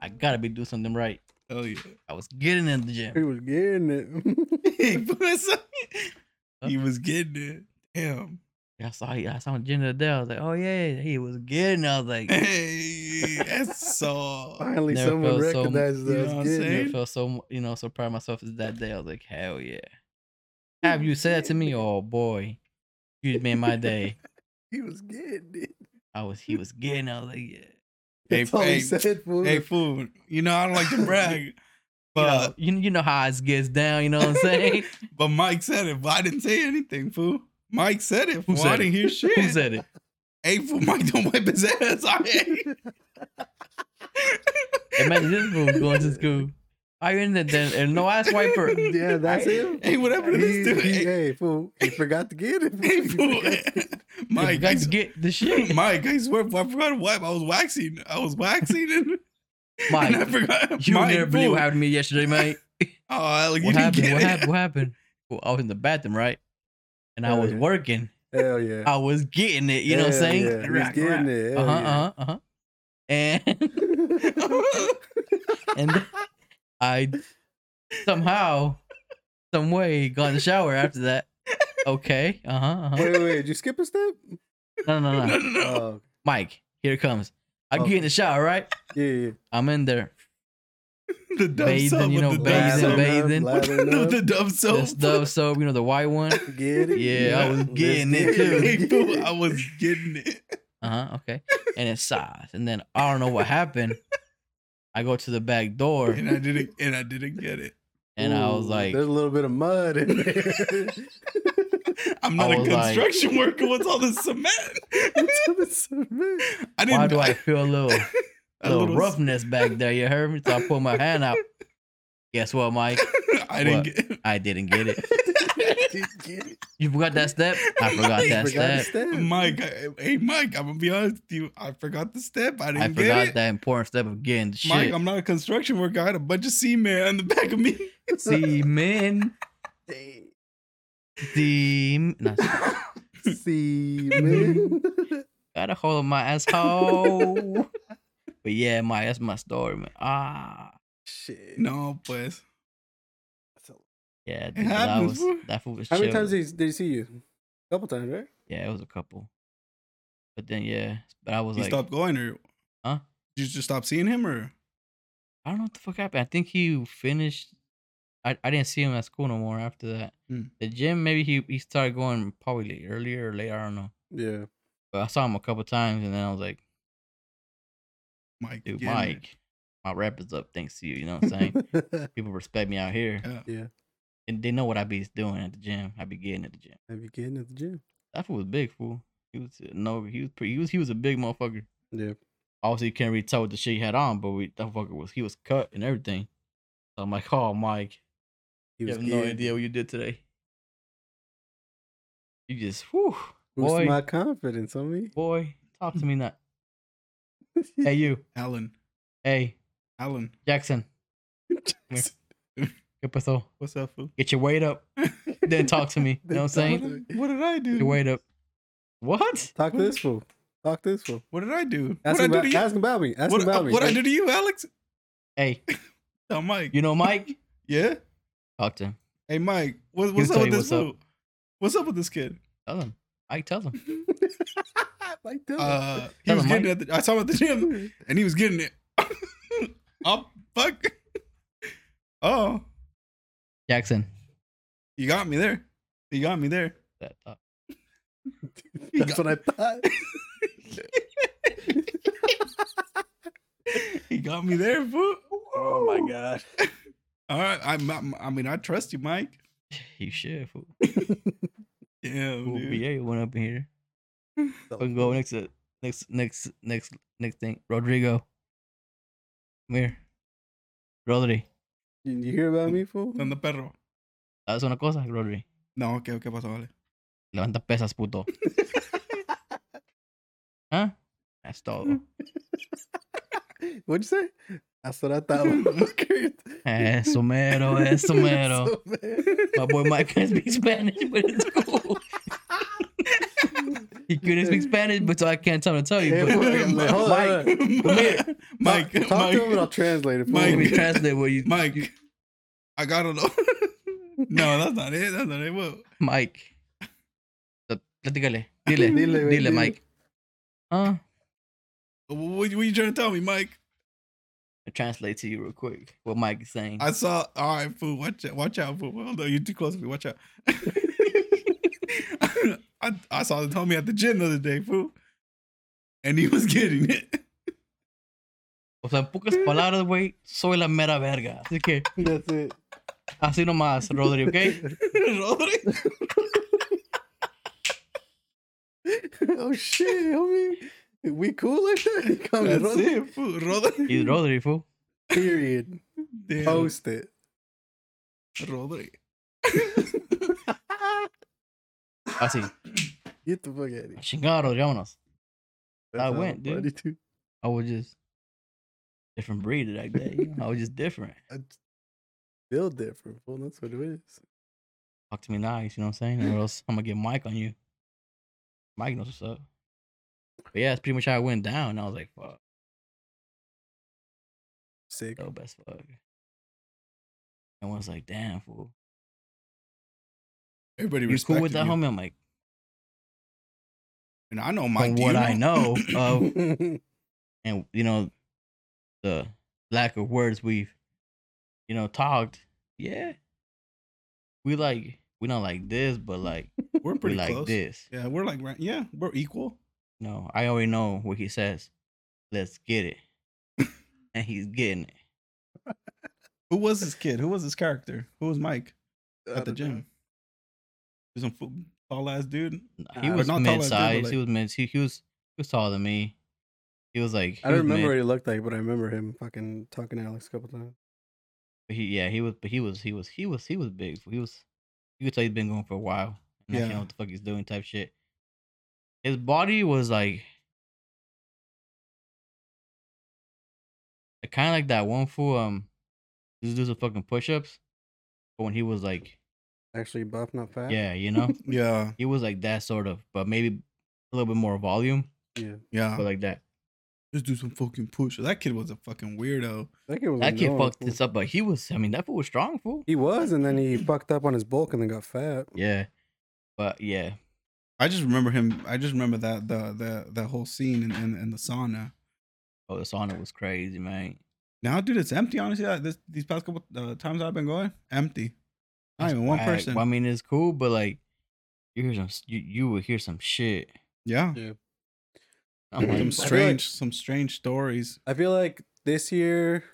I gotta be doing something right.
Hell yeah.
I was getting in the gym.
He was getting it.
He put he was getting it. Damn.
I saw I saw him gym the. I was like, oh yeah, he was getting. it. I was like,
Hey, that's so.
Finally,
Never
someone
felt so-
recognizes
you know
us
what I'm
getting
I
saying?
felt so you know so proud of myself as that day. I was like, hell yeah. Have you said that to me, oh boy, you made my day.
He was getting it.
I was he was getting. it. I was like, yeah.
Hey,
That's all
hey,
he said, fool.
hey, fool. You know I don't like to brag,
You know,
but
you, you know how it gets down. You know what I'm saying?
but Mike said it. But I didn't say anything, fool. Mike said it. Fool.
said
I
it?
didn't hear shit.
Who said it?
Hey, fool, Mike don't wipe his ass. I
Imagine this fool going to school. I you in the then and no ass wiper?
yeah, that's
I-
him.
Hey, whatever it
He,
is, dude.
he,
Hey,
hey, fool. He forgot to get it.
hey, fool. Mike,
I
I, s-
get the shit.
Mike, I swear, I forgot to wipe. I was waxing. I was waxing, and,
Mike,
and I forgot.
You
Mike,
never believe what happened to me yesterday, mate.
Oh, Alec, you
What
didn't
happened?
get
What
it.
happened? What happened? Well, I was in the bathroom, right? And I was
yeah.
working.
Hell yeah.
I was getting it. You know what I'm saying?
Yeah. He's getting it.
Uh-huh,
yeah.
Uh huh. Uh huh. And and I somehow, some way, got in the shower after that. Okay. Uh huh. Uh huh.
Wait, wait, wait. Did you skip a step?
No, no,
no,
no.
no, no.
Oh,
Mike, here it comes. I
Okay.
get in the shower, right?
yeah, yeah.
I'm in there.
the dove
Bathing,
soap
you
with
know,
the
bathing,
dove soap.
bathing.
Lathering
with
up.
the dove soap.
This Dove soap, you know, the white one.
Get it?
Yeah, I was
Let's
getting
get
it too.
Hey, I was getting it.
Uh huh. Okay. And it sighs. And then I don't know what happened. I go to the back door
and I didn't and I didn't get it.
and I was like,
there's a little bit of mud in there.
I'm not a
was like-
construction worker. What's all this cement? I didn't.
why do I feel a little,
a
little
little-
roughness back there? You heard me? So I pulled my hand out. Guess what, Mike?
I didn't
What?
get.
I didn't get it.
Didn't get it.
You forgot that step? I forgot
You
that
Forgot
step.
step.
Mike, I, hey Mike, I'm gonna be honest with you. I forgot the step. I didn't
I
get
forgot
it.
that important step of getting the
Mike,
shit.
I'm not a construction worker. I had a bunch of cement on the back of me.
See, men. See, no, got a hold of my asshole. but yeah, my that's my story, man. Ah.
Shit.
No, pues.
Yeah, dude, that
happens,
was
fool.
that fool was
How many times did he, did he see you? A couple times, right?
Yeah, it was a couple. But then yeah, but I was
You
like,
stopped going, or
Huh?
Did you just stop seeing him, or
I don't know what the fuck happened. I think he finished. I, I didn't see him at school no more after that.
Hmm.
The gym, maybe he, he started going probably earlier or later. I don't know.
Yeah.
But I saw him a couple times, and then I was like,
Mike?
dude,
getting it?
Mike, my rep is up thanks to you. You know what I'm saying? People respect me out here,
Yeah.
yeah.
and they know what I be doing at the gym. I be getting at the gym.
Have be getting at the gym?
That fool was big, fool. He was no, he was pretty. He was he was a big motherfucker.
Yeah.
obviously you can't really tell what the shit he had on, but we that fucker was he was cut and everything. So I'm like, oh Mike,
He
you
was
have no idea what you did today. You just whew,
Boosted
boy,
my confidence on me.
boy, talk to me not. Hey you,
Alan.
hey
Alan.
Jackson, ¿qué pasó?
What's up, fool?
Get your weight up, then talk to me. You know what I'm saying?
What did I
Get your weight up. What?
Talk to this fool. Talk to this fool.
What did I do?
Ask
what
him,
I
about,
do to you?
ask him about me. Ask
what
him about me.
what I do to you, Alex?
Hey,
Tell oh, Mike.
you know Mike?
yeah.
Talk to him.
Hey, Mike. What,
He'll
what's up with this
what's up.
fool? What's up with this kid?
Tell him. I tell him.
like that.
Uh, he was getting at the, I saw him at the gym, and he was getting it. oh fuck! Oh,
Jackson.
you got me there. You got me there.
That talk.
That's what I thought.
He got me there, fool.
Oh my god.
All right, I, I, I mean, I trust you, Mike.
You should. Fool.
Damn,
Fool,
dude.
BA went up in here. We can go next to next next next next thing. Rodrigo. Come here. Rodri.
You, you hear about me, fool?
Donde perro?
Haz una cosa, Rodri.
No, ¿qué, qué pasó, vale?
Levanta pesas, puto. ¿Ah? That's todo.
What'd you say? That's what I thought. motherfucker.
Eso mero, eso mero.
So bad.
My boy Mike can speak Spanish, but it's cool. he couldn't speak Spanish, but so I can't tell him to tell you.
Hey,
But
Mike, hold on,
Mike,
hold on.
Mike, Mike,
talk, talk
Mike,
to him and I'll translate it. fool.
let me translate what you,
Mike, I gotta know. no, that's not it. That's not it. What?
Mike. Platícale. Dile,
Dile,
dile,
güey, dile.
Mike. Huh?
What, what are you trying to tell me, Mike?
I'll translate to you real quick what Mike is saying.
I saw. All right, fool. Watch out. Watch out, fool. Hold on, you're too close to me. Watch out. I, I saw the homie at the gym the other day, fool, and he was getting it.
O sea, en pocas palabras, güey, soy la mera verga. Así que,
That's it.
así nomás, Rodri, ¿ok?
Rodri.
oh shit, homie. We cool like that? He called me
That's
Rodri.
it, fool. Rodri.
He's Rodri, fool.
Period.
Damn.
Post it.
Rodri.
Así.
Get the fuck out of here.
Chingado, vámonos. I went, dude.
too.
I was just different breed that day. you know, I was just different.
I feel different. Well, that's what it is.
Talk to me nice, you know what I'm saying? Or else I'm gonna get Mike on you. Mike knows what's up. But yeah, that's pretty much how it went down. I was like, fuck,
Sick.
dope best fuck. And I was like, damn, fool.
Everybody
You cool with that,
you.
homie? I'm like,
And I know Mike.
from
do you
what I know of, and you know, the lack of words we've, you know, talked. Yeah, we like we not like this, but like
we're
we
pretty
like
close.
this.
Yeah, we're like yeah, we're equal.
No, I already know what he says. Let's get it, and he's getting it.
Who was this kid? Who was this character? Who was Mike at the
don't know.
Gym? There's some tall ass dude.
He
Uh,
was
not
mid size.
like-
He was mid. He, he was he was taller than me. He was like. He
I don't remember
mid,
what he looked like, but I remember him fucking talking to Alex a couple times.
but he yeah he was but he was he was he was he was big. He was you could tell he's been going for a while. And yeah.
Yeah.
know what the fuck he's doing type shit. His body was like. Kind of like that one fool. Um, this dude's a fucking push-ups, but when he was like,
Actually, buff, not fat.
yeah, you know,
Yeah,
he was like that sort of, but maybe a little bit more volume,
yeah.
yeah.
but like that.
Just do some fucking push. That kid was a fucking weirdo.
That kid was.
That kid fucked
fool.
this up, but he was. I mean, that fool was strong, fool.
He was, and then he fucked up on his bulk and then got fat.
Yeah, but yeah,
I just remember him. I just remember that the the that whole scene in, in, in the sauna.
oh, the sauna was crazy, man.
Now, dude, it's empty. Honestly, this these past couple uh, times I've been going, empty. Not
That's
even one
whack.
person.
Well, I mean, it's cool, but like, you hear some, you, you would hear some shit.
yeah,
I'm
some
like,
I feel
strange, some strange stories.
I feel like this year,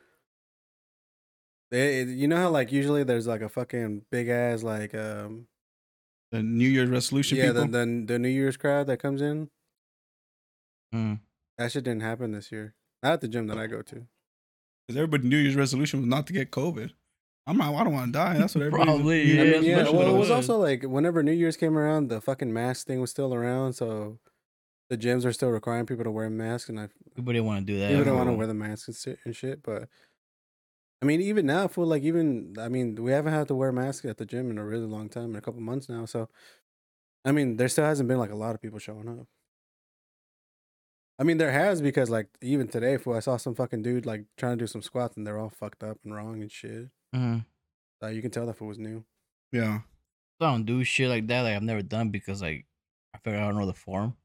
they, you know how like usually there's like a fucking big ass like um
The New Year's resolution
yeah
people.
the, the the New Year's crowd that comes in.
mm,
That shit didn't happen this year. Not at the gym that I go to.
Because everybody New Year's resolution was not to get COVID. I'm not. I don't want to die. That's what everybody.
Probably,
I
Yeah,
mean, yeah. Well, it
it
was
was.
also like whenever New Year's came around, the fucking mask thing was still around, so the gyms are still requiring people to wear masks, and I
people didn't want to do that.
people don't want to wear the masks and shit, and shit. But I mean, even now, for like even I mean, we haven't had to wear masks at the gym in a really long time, in a couple months now. So, I mean, there still hasn't been like a lot of people showing up. I mean, there has because like even today, fool, I saw some fucking dude like trying to do some squats, and they're all fucked up and wrong and shit.
Mhm.
So you can tell that fool was new.
Yeah.
So I don't do shit like that. Like I've never done because like I figure I don't know the form.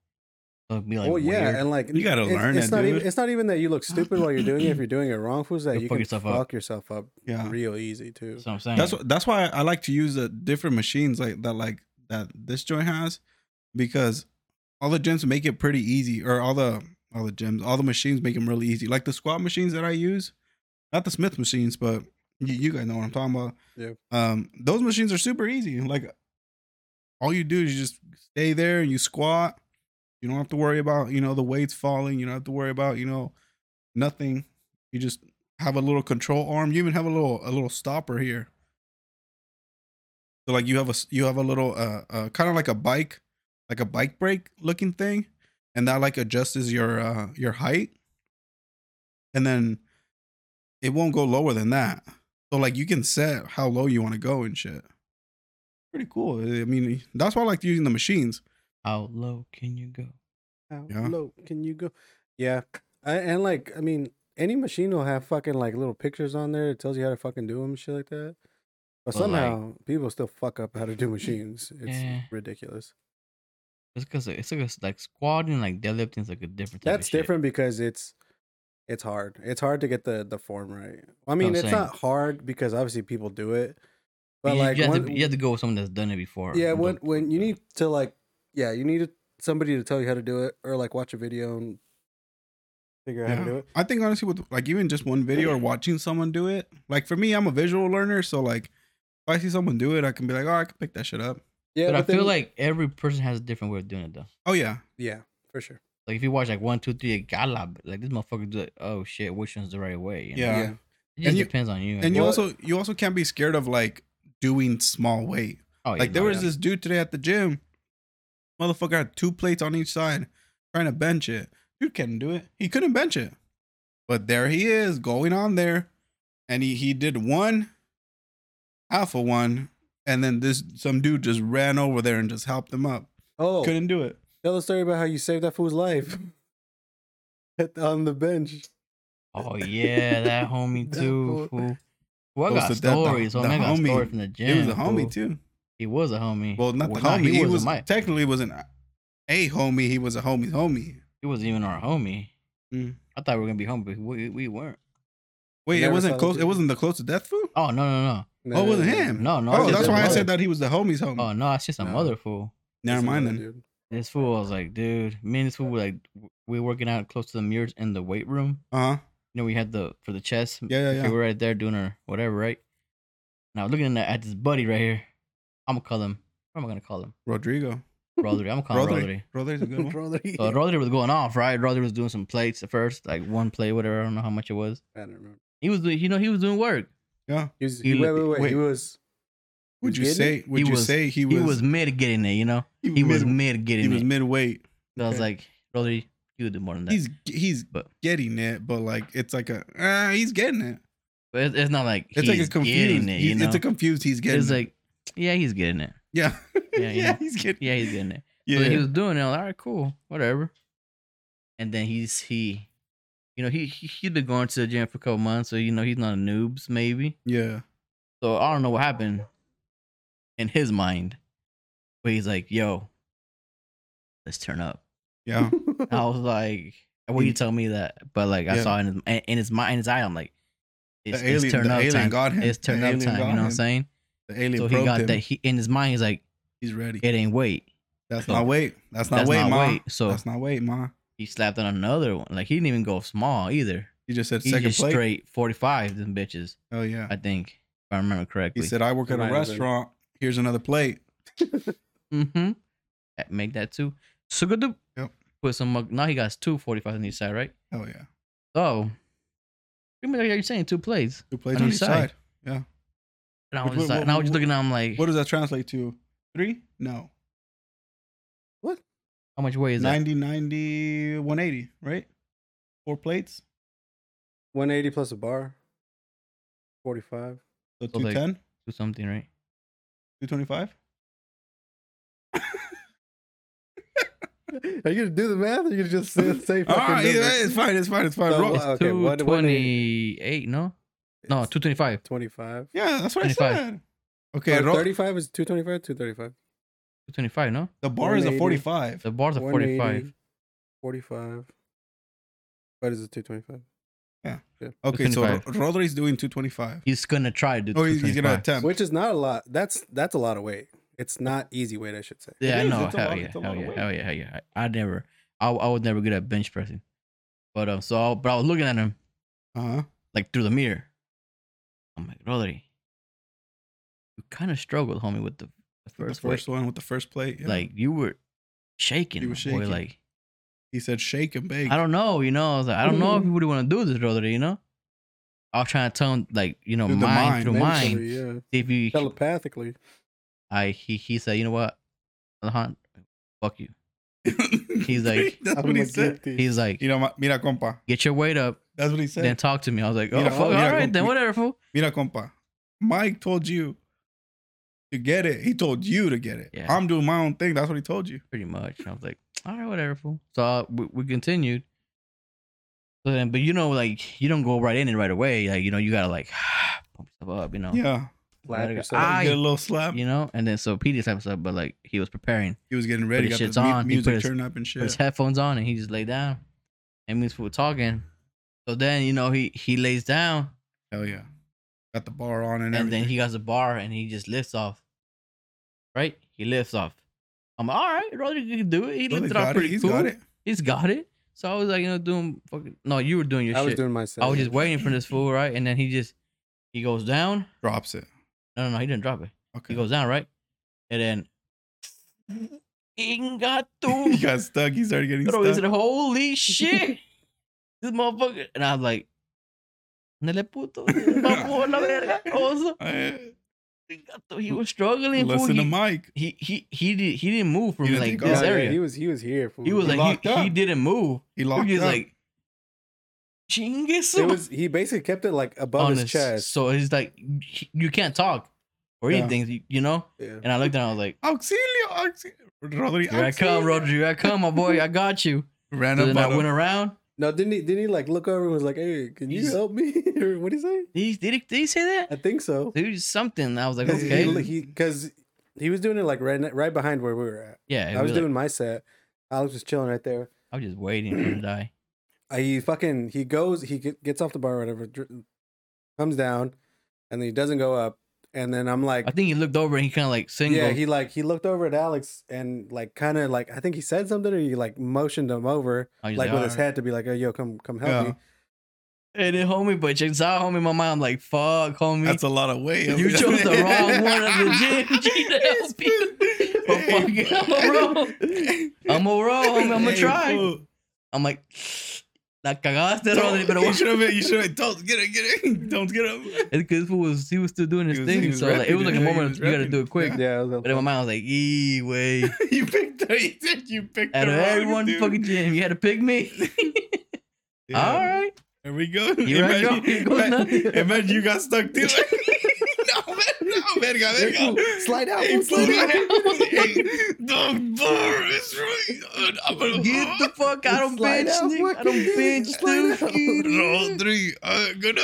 So be like
oh yeah,
weird.
and like
You gotta
it's-
learn
it's
it,
not even it's not even that you look stupid while you're doing it. If you're doing it wrong, fools that
You'll
you
fuck
can
yourself
fuck
up.
yourself up
Yeah.
real easy too.
That's what I'm saying.
That's that's why I like to use the different machines like that like that this joint has because all the gyms make it pretty easy or all the all the gyms all the machines make them really easy like the squat machines that I use not the Smith machines but you, you guys know what I'm talking about.
Yeah.
um those machines are super easy like all you do is you just stay there and you squat. You don't have to worry about you know the weights falling. You don't have to worry about you know nothing. You just have a little control arm. You even have a little a little stopper here. So like you have a you have a little uh, uh kind of like a bike, like a bike brake looking thing, and that like adjusts your uh your height, and then it won't go lower than that. So like you can set how low you want to go and shit. Pretty cool. Eh, I mean, that's why I like using the machines.
How low can you go?
How
Yeah.
low can you go? Yeah, I, and like I mean, any machine will have fucking like little pictures on there. It tells you how to fucking do them and shit like that. But
But, like-
somehow people still fuck up how to do machines. It's
Yeah.
ridiculous.
It's because it's like a, like squatting, like deadlifting is like a different. Type
That's
of shit.
different because it's it's hard. It's hard to get the the form right. I mean, it's
saying.
not hard because obviously people do it. But
you,
like
you have,
when-
to, you have to go with someone that's done it before.
yeah, when
don't-
when you need to like yeah, you need somebody to tell you how to do it or like watch a video and figure out how to do it.
I think honestly, with like even just one video or watching someone do it, like for me, I'm a visual learner, so like if I see someone do it, I can be like, oh, I can pick that shit up.
Yeah,
but I feel like every person has a different way of doing it though.
Oh yeah,
yeah, for sure.
Like if you watch like one, two, three, gala, like this motherfucker do it. Oh shit, which one's the right way? You know?
Yeah.
Yeah.
It just
And you-
depends on you.
and you
Well-
also you also can't be scared of like doing small weight.
oh,
Like
yeah,
there
no,
was
yeah.
this dude today at the gym. Motherfucker had two plates on each side trying to bench it. Dude couldn't do it. He couldn't bench it. But there he is going on there. And he, he did one, half of one. And then this some dude just ran over there and just helped him up.
Oh,
Couldn't do it.
Tell the story about how you saved that fool's life Hit on the bench.
Oh yeah, that homie too.
fool.
Fool. Well, I got
to the-
stories.
The
man, I got
homie-
story from the gym.
He was a homie
fool.
too.
He was a homie.
Well, not the
nah,
homie. He, was
wasn't my-
technically wasn't a homie. He was a homie's homie.
he wasn't even our homie.
Mm.
I thought we were gonna be homie, but we, we weren't.
Wait, it wasn't close. It wasn't the close to death fool.
Oh no no no
Oh, it wasn't him.
no no.
Oh, that's
just
why I said that he was the homie's homie.
Oh no, it's just a
No.
mother fool.
Never mind then.
Dude.
This fool I was like, dude, me and this fool were like, we were working out close to the mirrors in the weight room.
Uh huh.
You know, we had the for the chest.
Yeah, yeah, yeah.
we're right there doing our whatever, right? Now looking at, at this buddy right here, I'm gonna call him. What am I gonna call him?
Rodrigo.
Rodri. I'm gonna call him Rodri.
Rodri. Rodri's a good one.
Brother,
So Rodri was going off, right? Rodri was doing some plates at first, like one plate, whatever. I don't know how much it was.
I don't remember.
He was doing, you know, he was doing work.
Yeah.
He was,
He
he, wait,
looked-
wait, wait, He was.
Would you say? Would
He
you
was-
say he was?
He was mid getting it, you know. He was mid getting it.
He was midweight.
So I was like, Rodri, you do more than that.
He's he's
But-
getting it, but like it's like a uh, he's getting it.
but it's, it's not like
It's
he's
like a confused.
it, you
he's-
know.
It's a confused. He's getting. It.
It's
it.
like, yeah, he's getting it.
yeah,
Yeah,
yeah,
know.
he's getting.
Yeah, he's getting it.
Yeah,
So he was doing it. Was like, all right, cool, whatever. And then he's he, you know, he he he'd been going to the gym for a couple months, so you know he's not a noobs maybe.
yeah.
So I don't know what happened in his mind, but he's like, "Yo, let's turn up."
Yeah.
I was like, "Well, you
He-
tell me that," but like I
Yeah.
saw in his in his mind, in his eye, I'm like, "It's,
The
it's turn up
alien
time.
got him.
It's
The
turn up time." You
got
know what I'm saying?
The alien
So he got
him.
that. He in his mind, he's like,
He's ready.
"It ain't wait.
That's
so-
not wait. That's not
That's
weight,
not
ma.
weight. So
That's not wait, ma.
he slapped on another one. Like he didn't even go small either.
He just said
He
second
just
plate.
straight 45 them bitches.
Oh yeah.
I think if I remember correctly.
He said, "I work at a
might have been.
restaurant. Here's another plate."
mm-hmm. Make that too. So good to
Yep.
put some. uh, Now he got two 45 on each side, right?
Oh yeah.
So, you mean like you're saying two plates.
Two plates
On
on
each
each
side.
side. Yeah.
And I
Which-
was just
what-
like, and I was just looking at him like,
What does that translate to? Three? No. What?
How much weight is that?
90, 90, 180, right? Four plates.
180 plus a bar. 45.
So
So, like-
210,
Do something, right?
225.
Are you gonna do the math? Or are you gonna just say, say fucking
Ah, yeah,
numbers?
it's fine. It's fine. It's fine.
So
Roll-
what- Okay, what- what-
228, no? No,
It's
225.
25.
yeah, that's what
25.
I said. Okay,
Oh,
roll-
35 is 225, 235.
225, no?
the bar is a
180.
45.
The bars are
180,
45.
45. What is it, 225?
Okay, so
225.
Ro- Rodri's doing 225.
He's gonna try to do
Oh, he's, he's gonna
225.
attempt.
Which is not a lot. That's that's a lot of weight. It's not easy weight, I should say.
Yeah, I know.
it's a
Hell yeah,
it's a
hell yeah, hell yeah, hell yeah. I, I never, I, I was never good at bench pressing. But um, so I, but I was looking at him
Uh huh.
like through the mirror. I'm like, Rodri, you kind of struggled, homie, with the, the
The
first,
first
weight.
one with the first plate. yeah.
Like you were shaking,
You
my
were
boy.
shaking.
Like
he said, shake and bake.
I don't know, you know. I was like, I don't know if you really want to do this, Rodri. You know. I was trying to tell him, like, you know,
Through
mind
mind,
through
Mentally,
mind.
yeah.
See if you,
Telepathically.
I he he said, you know what, Alejandro, fuck you. He's like-
that's what he said.
He's like,
you know, mira, compa.
get your weight up,
That's what he said.
then talk to me. I was like, oh,
Mira,
fuck, all
mira,
right, then whatever, fool.
Mira, compa. Mike told you to get it. He told you to get it.
Yeah.
I'm doing my own thing. That's what he told you.
pretty much. I was like, all right, whatever, fool. So uh, we, we continued. So then, but you know, like you don't go right in it right away. Like you know, you gotta like pump yourself up. You know,
Yeah.
Slap
Gotta
yourself.
"Ah,
Get a little slap.
you know. And then so PD type stuff, but like he was preparing,
He was getting ready.
his
Got
shits
the mu-
on, he
music
put his-
turned up and
put his headphones on, and he just lay down. And we were talking. So then you know he he lays down,
Hell yeah. Got the bar on and,
and
everything.
then he got the bar, and he just lifts off. Right, he lifts off. I'm like, all right, Rodri can do it. He
Well,
lifted
he
off
got it.
pretty
He's
cool.
got it.
He's got it. So I was like, you know, doing fucking. No, you were doing your shit.
I was
shit.
doing myself.
I was just waiting for this fool, right? And then he just he goes down.
Drops it.
No, no, no, he didn't drop it.
Okay.
He goes down, right? And then Inga
he got stuck. He started getting
Bro, he
stuck.
said, holy shit. this motherfucker. And I was like, Nele puto. Vamos a la verga. oso."
Eh,
he was struggling. fool.
Listen to
he,
Mike.
he he he did he didn't move from
He didn't
like
take
this
off.
Yeah,
area.
he was he was here. Fool.
He was
He
like
locked
he, he didn't move.
He
He
locked
was
up.
like chingue
it was he basically kept it like above his
his
chest.
So he's like he- you can't talk or
Yeah.
anything, you- you know.
Yeah.
And I looked and I was like,
Auxilio, auxilio. Rodri,
here I come,
auxilio.
Roger. Here I come, my boy. I got you.
Ran
So
up
then I
on
went around.
No, didn't he? Didn't he like look over and was like, "Hey, can you
He's-
help me?" or what did he say?
He, did he, did he say that?
I think so.
Dude, something. I was like,
Because
okay.
he because he, was doing it like right ne- right behind where we were at.
yeah,
I was doing my set. Alex was chilling right there.
I was just waiting for him to die.
Uh, he fucking he goes he get, gets off the bar or whatever dr- comes down and then he doesn't go up and then i'm like
I think he looked over and he kind of like singled.
yeah he like he looked over at alex and like kind of like i think he said something or he like motioned him over oh,
I was
like with his head to be like oh yo come come help
Yeah.
me
And then homie, but check this out, homie. My mind, I'm like, fuck, homie.
That's a lot of weight.
you chose the wrong one of the gym G to help you. But oh, fuck it, I'm a roll. I'm a roll, homie. I'm gonna try. I'm like, la cagaste,
Don't-
Rodri, pero
you should have. You should have. Don't get it. Get it. Don't get it.
it's because he was he was still doing his
was-
thing,
was
so like, it was like a
yeah,
moment
was
you gotta do it quick.
Yeah.
yeah I was
But in my mind, I was like, ee way.
you picked. You said you picked.
Out
the
of
wrong
everyone
dude.
fucking gym, you had to pick me.
Yeah.
All right.
There we go.
Here I go.
Imagine,
Here goes
ima-
nothing.
imagine you got stuck too. no, verga, verga.
slide out
Hey,
slide out
hey, the bar is really. I'm
Get the fuck I don't
Slide
bench,
out,
nigga. I
fucking
don't bench,
slide out.
dude.
Rodri, I'm gonna.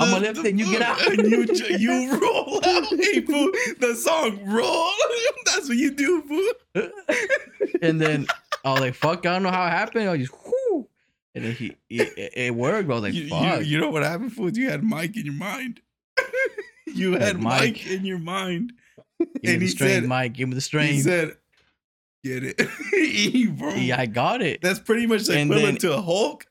I'm gonna lift and you get out.
And you you roll out. Hey, fool. The song roll. That's what you do, fool.
and then I was like, fuck, I don't know how it happened. I was just, whoo. And then he, it, it worked. But I was like,
you, you,
fuck.
you know what happened, fool? You had Mike in your mind. you
Had
had
Mike.
Mike in your mind.
give me
and
the
he
strain,
said-
Mike. Give me the strain.
He said, "Get it, E, bro."
yeah, I got it.
That's pretty much the
And
equivalent
then-
to a Hulk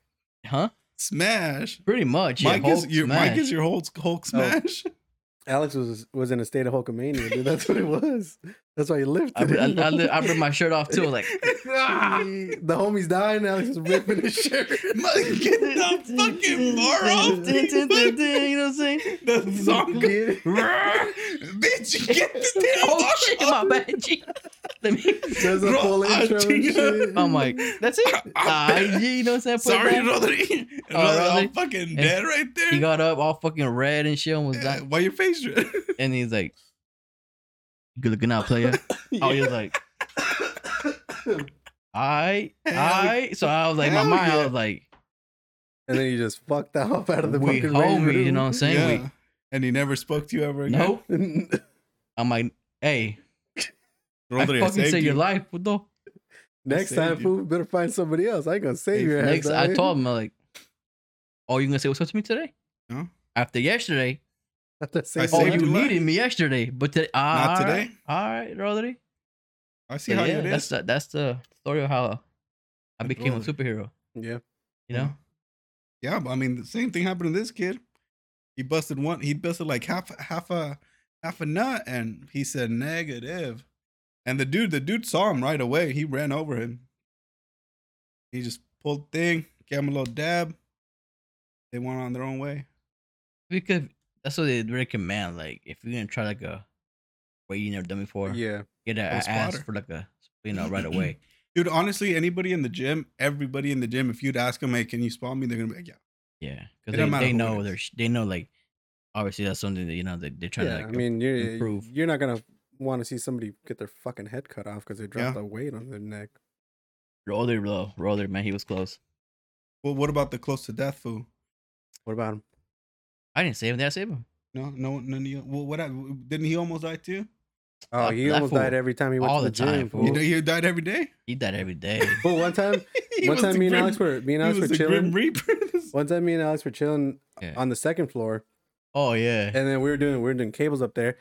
Huh?
smash.
Pretty much. Yeah,
Mike is
Hulk
your Mike is your Hulk Hulk smash.
alex was was in a state of hulkamania dude that's what it was that's why he lifted
I, I,
it.
I, li- I ripped my shirt off too. I was like,
the homie's dying alex is ripping his shirt
get the fucking bar off.
you know what I'm saying?
The song,
Get it?
bitch, get the damn
Oh
bar
shit,
off.
my bad. G. Let me.
There's a
Bro,
full intro and
think-
shit.
I'm like, that's it. Ah, you know what I'm saying?
Sorry. Rodri.
Oh,
Rodri, I'm fucking
And
dead right there.
He got up all fucking red and shit and was
Yeah. Why your face red?
And he's like, good looking out, player. Oh, he was like, I,
Hell-
I. So I was like, in my
hell
mind, I was like,
And then you just fucked off out of the
we
fucking
homies, you know what I'm saying?
Yeah. And he never spoke to you ever
We,
again.
nope. I'm like, hey,
Rodri,
I fucking
saved
your
you.
life, puto.
Next time, fool, better find somebody else. I ain't gonna save
Hey,
your ass.
Next, I told him, I'm like, oh, you gonna say what's up to me today?
No.
After yesterday,
After
I
saving
oh, you
your
needed me yesterday, but today, ah,
Not
all right,
today.
All right, Rodri.
I see
So
how
yeah,
it
that's the, that's the story of how I became a superhero.
Yeah.
You know,
Yeah, but I mean, the same thing happened to this kid. He busted one. He busted like half half a half a nut, and he said negative. And the dude, the dude saw him right away. He ran over him. He just pulled thing, gave him a little dab. They went on their own way.
because that's what they recommend. Like, if you're gonna try like a way you never done before,
Yeah.
get a,
A
a ass
spotter.
for like a you know right away.
Dude, honestly, anybody in the gym, everybody in the gym, if you'd ask them, hey, can you spot me? They're gonna be like, yeah.
Yeah, because they, they know they're they know like obviously that's something that you know they, they're trying
Yeah.
to like
I mean, you're
improve.
you're not gonna want to see somebody get their fucking head cut off because they dropped
Yeah.
a weight on their neck.
roller blow roller man he was close.
Well, what about the close to death fool?
What about him?
I didn't save him. Did I save him?
No, no, none of you. Well, what? hap- Didn't he almost die too?
Oh, he
that
almost
fool
died every time he went
all
to the,
the time,
gym.
fool.
You know, he died every day.
He died every day.
Fool, one time, one time,
the
me and
Grim-
Alex were me and Alex were chilling.
Reaper.
One time, me and Alex were chilling
Yeah.
on the second floor,
Oh yeah.
and then we were doing we were doing cables up there,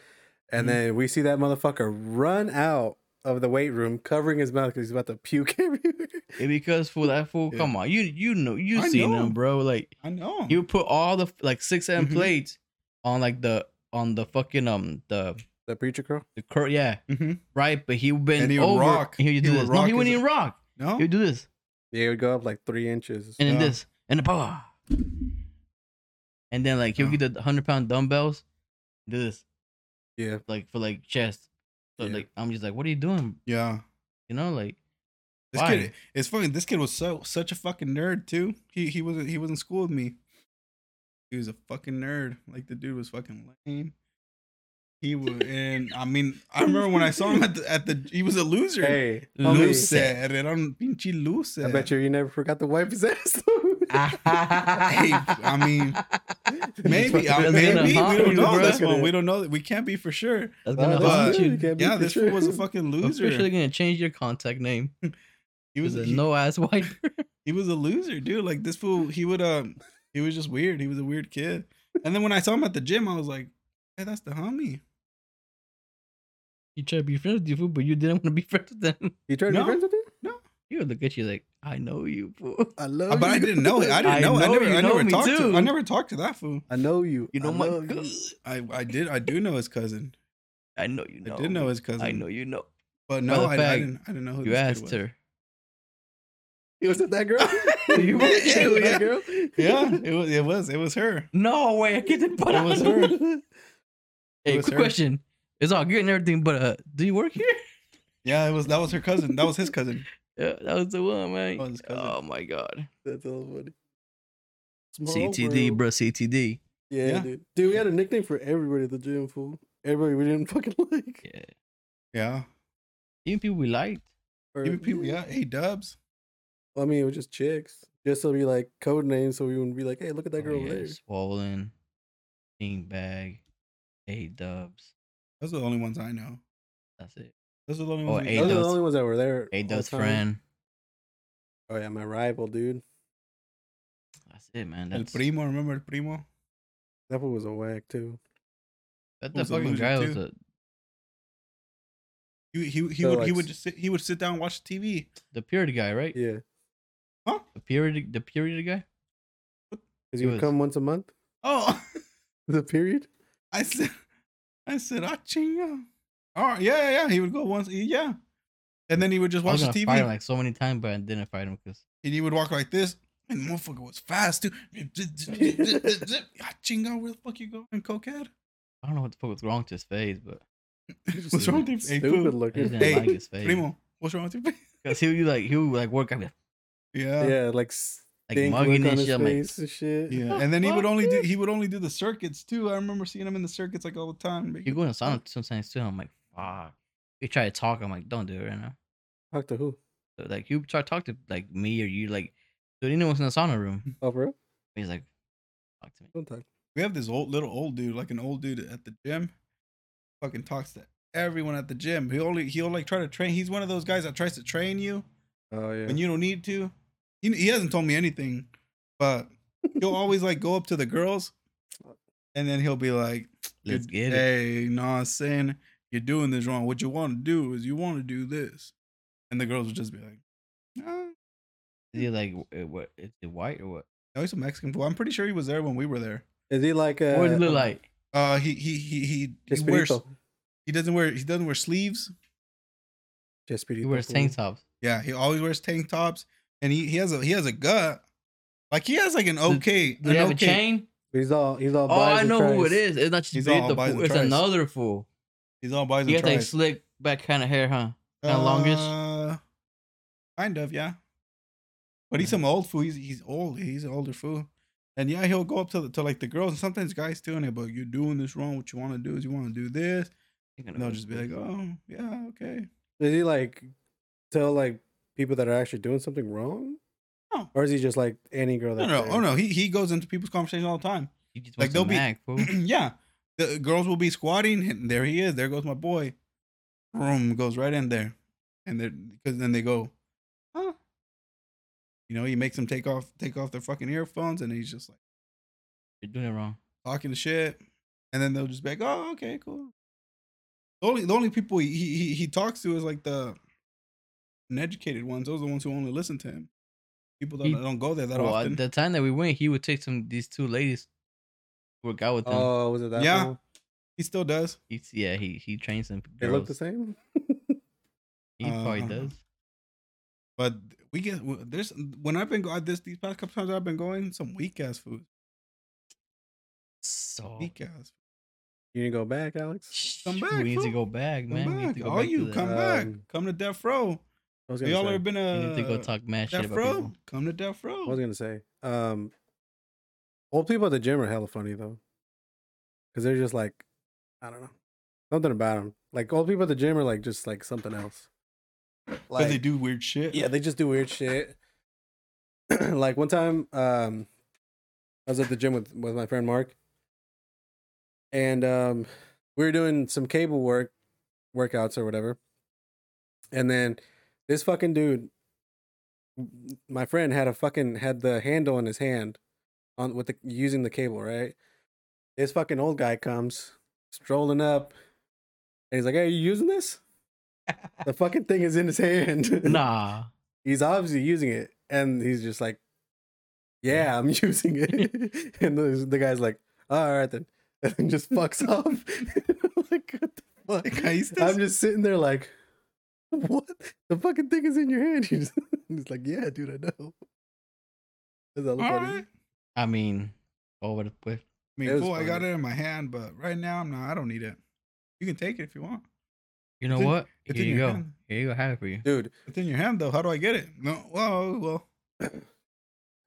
and
Mhm.
then we see that motherfucker run out of the weight room, covering his mouth because he's about to puke everywhere.
Yeah, because fool that fool.
Yeah.
Come on, you you know you
I
seen
know.
him, bro. Like
I know.
you put all the like six seven
Mhm.
plates on like the on the fucking um the
The preacher curl.
the cur- yeah
hmm
right, but he would bend
And he would
over
rock.
and he would
He
do
would
this. No, he wouldn't
his-
even rock.
No.
He would do this
Yeah, it would go up like three inches.
and then
Yeah.
this and the power, and then like he would
Yeah.
get the hundred pound dumbbells, do this.
Yeah.
like for like chest. So
Yeah.
like I'm just like, what are you doing?
Yeah.
You know, like
This
Why?
kid, it's funny. This kid was so such a fucking nerd too. He he wasn't he was in school with me. He was a fucking nerd. Like the dude was fucking lame. He was, and I mean, I remember when I saw him at the at the. He was a loser.
Hey, homie,
loser. Era un pinche loser.
I bet you you never forgot to wipe his ass.
Hey, I mean, maybe, uh, maybe we don't know
bro.
this one. We don't know. We can't be for sure.
that's gonna
that's
haunt you.
You can't
Yeah,
for
this fool was a fucking loser.
Officially gonna change your contact name.
He was
a no ass wiper.
he was a loser, dude. Like this fool, he would um, he was just weird. He was a weird kid. And then when I saw him at the gym, I was like, "Hey, that's the homie."
You try to be friends with you, fool, but you didn't want to be friends with them.
You tried to
No.
be friends with him?
No, he would look at you like, I know you, fool.
I love
Uh, but I didn't know it. I didn't
I
know. I never.
you
I
know
never
me
talked to. I never talked to that fool.
I know you.
You know
I
my
love you.
I I did. I do know his cousin.
I know you know.
I did know his cousin.
I know you know.
But no,
of
I, I didn't. I didn't know who
You
this
asked
was.
her.
He was it that girl?
You were-
it was that girl.
Yeah, it was. It was. It was her.
No way, I get it. But
It was her. It
Hey,
was
quick
her.
question. It's all good and everything, but uh, do you work here?
Yeah, it was. That was her cousin. That was his cousin.
Yeah, that was the one, man.
was.
Oh my god.
That's all funny. Small
CTD,
world.
bro. CTD.
Yeah,
Yeah.
dude. Dude, we had a nickname for everybody at the gym, fool. Everybody we didn't fucking like.
Yeah.
Yeah.
Even people we liked.
Or-
Even people. Yeah. Hey, Dubs.
I mean, it was just chicks. Just so we like code names, so we wouldn't be like, "Hey, look at that oh, girl
Oh, yeah,
there."
Swollen. King bag. A dubs.
Those are the only ones I know.
That's it.
Those are the only
Oh,
ones. we
Those are the only ones that were there.
A
all the
dubs friend.
Oh yeah, my rival, dude.
That's it, man.
El
That's
primo. Remember el primo?
That one was a whack too.
that,
was
that
a
fucking
loser,
guy was
too.
a
He he he
So,
would
like,
he would just sit, he would sit down and watch the TV.
the purity guy, right?
Yeah,
Huh?
The purity the purity guy?
because
He
he would
was-
come once a month.
Oh,
The period.
I said, I said, ah, chinga. Oh yeah, yeah, yeah. He would go once, yeah, and then he would just
I was
watch the
gonna fight
TV.
him like so many times, but I didn't fight him because
and he would walk like this, and the motherfucker was fast too. ah, chinga, where the fuck you going, cokehead?
I don't know what the fuck was wrong with his face, but
What's wrong with you? Hey,
Stupid
fool.
I just
looking.
Hey,
like his face.
Primo, what's wrong with your face?
Because he would like he would like work at me
Yeah.
Yeah, like
like mugging
look
and
his
shit. Like,
face and shit.
Yeah, and then he would only do he would only do the circuits too. I remember seeing him in the circuits like all the time.
you go in sauna sometimes too. I'm like, fuck. You try to talk, I'm like, don't do it right now.
Talk to who?
So, like you try to talk to like me or you like, dude, you know what's in the sauna room?
Oh, bro.
He's like, talk to me.
Don't talk.
We have this old little old dude, like an old dude at the gym. Fucking talks to everyone at the gym. He only he'll like try to train. He's one of those guys that tries to train you
Oh yeah.
when you don't need to. He he hasn't told me anything, but he'll always like go up to the girls, and then he'll be like,
Let's
"Good-
get it.
Hey, no, I'm saying you're doing this wrong. What you want to do is you want to do this, and the girls would just be like, No,
Is he like, uh, what? Is it white or what?
no, he's a Mexican fool. I'm pretty sure he was there when we were there.
Is he like uh?
what does he look like?
Uh, he he he he, he wears
Chespirito.
he doesn't wear he doesn't wear sleeves.
Chespirito.
He wears
fool.
tank tops.
Yeah, he always wears tank tops, and he, he has a he has a gut. Like he has like an okay.
Do
an
they have a chain?
He's all. He's all.
Oh, I know who it
tries.
is. It's not just
He's
Big
all
the fool. It's another fool.
He's all buys
He
and
has like slick back kind of hair, huh? kinda longish?
Uh, kind of, yeah. But he's some old fool. He's he's old. He's an older fool. And yeah, he'll go up to the, to like the girls and sometimes guys too, and they're like, "You're doing this wrong. What you want to do is you want to do this." And they'll just be like, "Oh, yeah, okay."
Does he like tell like people that are actually doing something wrong?
No.
Or is he just like any girl
No,
that?
no, oh no. He he goes into people's conversations all the time.
He just
Like,
wants
they'll
to
be-
mag, fool.
yeah, the girls will be squatting, and there he is. There goes my boy. Room goes right in there, and then because then they go, huh? You know, he makes them take off take off their fucking earphones, and he's just like
You're doing it wrong.
talking to shit, and then they'll just be like, oh, okay, cool. The only the only people he he he talks to is like the uneducated ones. Those are the ones who only listen to him. People that
He-
don't go there that
Well,
often.
at the time that we went, he would take some these two ladies, work out with them.
Oh, was it that?
Yeah.
fool?
he still does.
He's, yeah, he he trains some
They look the same.
He probably
Uh,
does.
But we get there's when I've been going this these past couple times I've been going some weak ass food,
So
weak ass.
You need to go back, Alex?
Come back,
We need to go back,
Come
man. We need
back.
go
All
back to
you,
the-
come back.
Um,
Come to Death Row.
I was gonna
Y'all
say.
ever been
We
to
need to go talk mad shit
Death
about
Row?
people.
Come to Death
I was
Row.
gonna say. Um, old people at the gym are hella funny though, because they're just like, I don't know, something about them. Like old people at the gym are like just like something else.
Because they do weird shit.
Yeah, they just do weird shit. like one time, um, I was at the gym with with my friend Mark, and um, we were doing some cable work, workouts or whatever, and then this fucking dude, my friend had a fucking had the handle in his hand, on with the using the cable right. This fucking old guy comes strolling up, and he's like, "Hey, are you using this?" The fucking thing is in his hand.
Nah.
he's obviously using it and he's just like yeah i'm using it and the, the guy's like all right then and then just fucks off like what the fuck i'm just sitting there like what the fucking thing is in your hand he's, like yeah dude i know Is that
All
funny?
right.
I mean, over the with.
I mean,
It was
I got it in my hand, but right now I'm not. I don't need it. You can take it if you want.
You know
It's in-
what?
it's
Here
in
you
your
go.
hand.
Here you go. Have it for you.
dude
It's in your hand though. How do I get it? No. Well, well.
and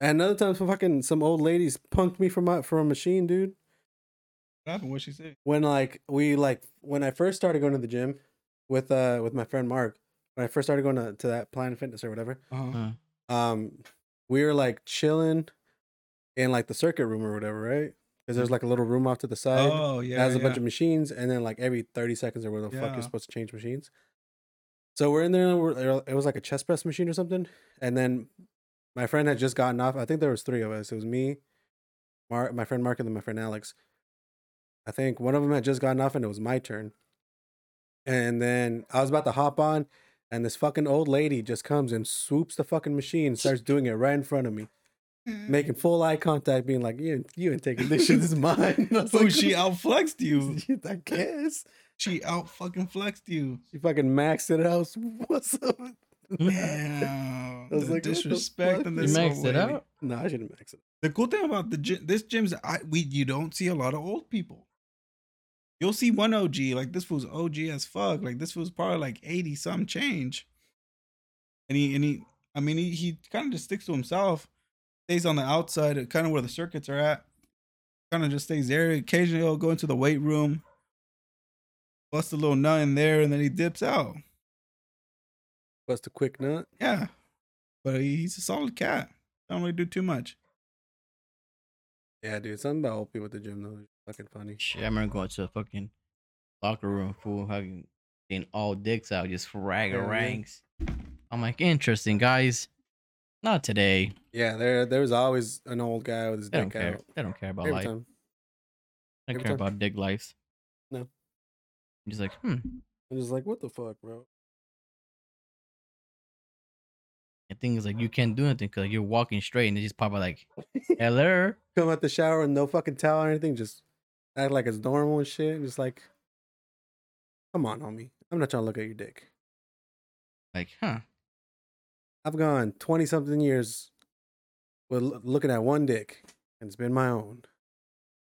another time some fucking some old ladies punked me from my from a machine dude
What happened? What she say?
when like we like when I first started going to the gym with uh with my friend Mark when I first started going to, to that Planet Fitness or whatever
Uh-huh.
Uh,
um we were like chilling in like the circuit room or whatever right? Because there's mm. like a little room off to the side
Oh
that
yeah.
has a
yeah.
bunch of machines and then like every 30 seconds or where the fuck you're supposed to change machines. So we're in there and we're, it was like a chest press machine or something and then my friend had just gotten off i think there was three of us it was me Mark, my friend mark and then my friend alex. I think one of them had just gotten off and it was my turn. And then i was about to hop on and this fucking old lady just comes and swoops the fucking machine starts doing it right in front of me Mm-hmm. making full eye contact being like you, you ain't taking this shit this is mine I was
Oh,
like,
she outflexed you.
I guess.
She out fucking flexed you.
She fucking maxed it out. What's up?
Damn.
I was
the
like, what the
disrespect
fuck?
on
you
this
maxed it out.
no, I shouldn't max it.
The cool thing about the gym, this gym's, I we you don't see a lot of old people. You'll see one OG like this was OG as fuck. Like this was probably like eighty some change. And he and he, I mean, he he kind of just sticks to himself. Stays on the outside, kind of where the circuits are at. Kind of just stays there. Occasionally, he'll go into the weight room, bust a little nut in there, and then he dips out.
Bust a quick nut.
Yeah, but he- he's a solid cat. Don't really do too much.
Yeah, dude. Something about old people at the gym though. is Fucking funny.
Shit, I remember going to a fucking locker room full hugging, getting all dicks out, just frag
yeah.
ranks. I'm like, interesting, guys. Not today.
Yeah, there there was always an old guy with his
They don't
dick
care.
out.
They don't care about
Every
life.
time.
They
every
don't care
time.
about dick lives.
No.
I'm just like, hmm.
I'm just like, what the fuck, bro?
The thing is, like, you can't do anything because you're walking straight and they just pop out like, hello.
Come out the shower and no fucking towel or anything, just act like it's normal and shit. And just like, come on, homie. I'm not trying to look at your dick.
Like, huh.
I've gone 20 something years with loo- looking at one dick, and it's been my own.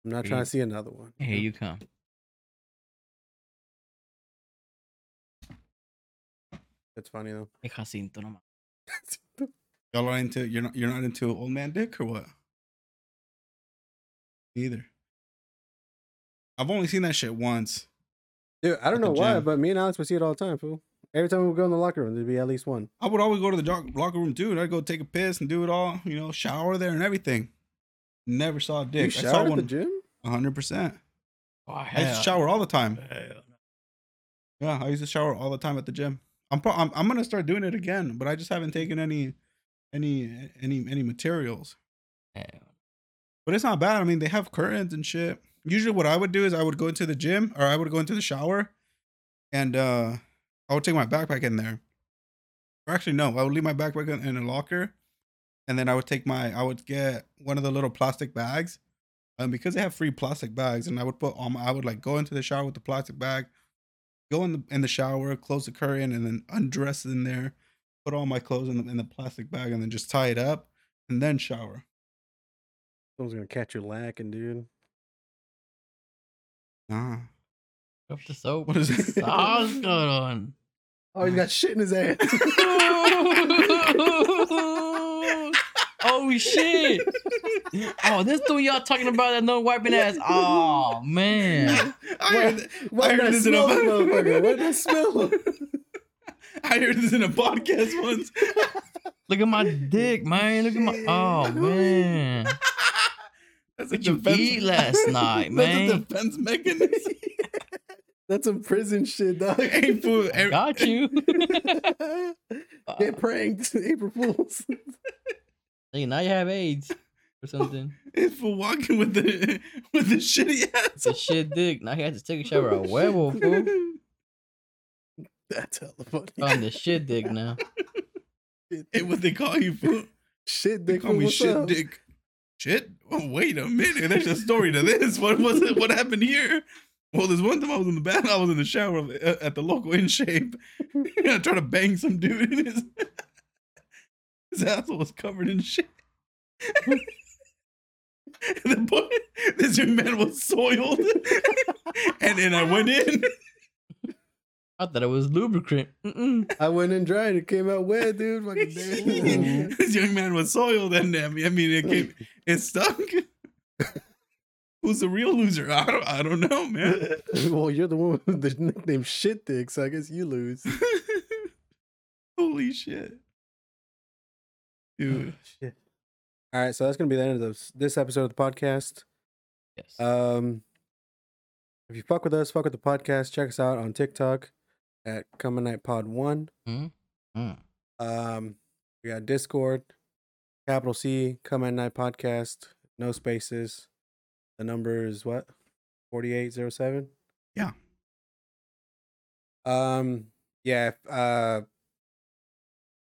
I'm not trying
Yeah.
to see another one.
Here you come.
It's funny though.
Hey, Jacinto, no más.
Y'all are into you're not you're not into old man dick or what? Either. I've only seen that shit once.
Dude, I don't know why,
gym.
but me and Alex would see it all the time, fool. Every time we would go in the locker room, there'd be at least one.
I would always go to the doc- locker room too, and I'd go take a piss and do it all, you know, shower there and everything. Never saw a
You
dick. I saw
showered at
one
the gym?
hundred percent.
Oh,
I used to shower all the time.
hell.
Yeah, I used to shower all the time at the gym. I'm pro- I'm, I'm gonna start doing it again, but I just haven't taken any any any any materials.
Hell.
But it's not bad. I mean, they have curtains and shit. Usually, what I would do is I would go into the gym or I would go into the shower, and uh I would take my backpack in there. Or actually, no, I would leave my backpack in, in a locker, and then I would take my I would get one of the little plastic bags, um, because they have free plastic bags, and I would put on my, I would like go into the shower with the plastic bag, go in the in the shower, close the curtain, and then undress in there, put all my clothes in the in the plastic bag, and then just tie it up, and then shower.
Someone's gonna catch you lacking, dude.
Nah,
Up the soap.
What is it?
Sauce going on.
Oh, he got shit in his ass.
oh shit! Oh, this dude y'all talking about that no wiping ass. Oh man,
I heard, I
did
heard this in a
motherfucker? I smell?
I heard this in a podcast once.
look at my dick, man. Look at my. Oh man,
That's a
what you
defense.
eat last night,
That's
man?
a defense mechanism.
That's some prison shit, dog.
hey, fool. every-
Got you.
Get pranked, April Fools.
Hey, now you have AIDS or something.
It's for walking with the with the shitty ass.
It's a shit dick. Now he has to take a shower. A werewolf, fool.
That's hella funny.
On the shit dick now.
Hey, what they call you, fool?
Shit, dick.
They
dick.
call me shit
up?
dick. Shit. Oh, wait a minute. There's a story to this. What was it? What happened here? Well, there's one time I was in the bath. I was in the shower uh, at the local In Shape. I tried to bang some dude, and his his asshole was covered in shit. the boy, this young man was soiled, and then I went in.
I thought it was lubricant. Mm-mm.
I went and dried. It came out wet, dude. Fucking
this young man was soiled, and I mean, I mean, it came, it stuck. Who's the real loser? I don't, I don't know, man.
well, you're the one with the nickname shit dick, so I guess you lose.
Holy shit, dude.
Shit. All right, so that's gonna be the end of this this episode of the podcast.
Yes.
Um, if you fuck with us, fuck with the podcast. Check us out on TikTok at Come Night Pod One.
Mm.
Um, we got Discord, capital C, Come at Night Podcast, no spaces. The number is what? 4807?
Yeah.
Um, yeah. Uh,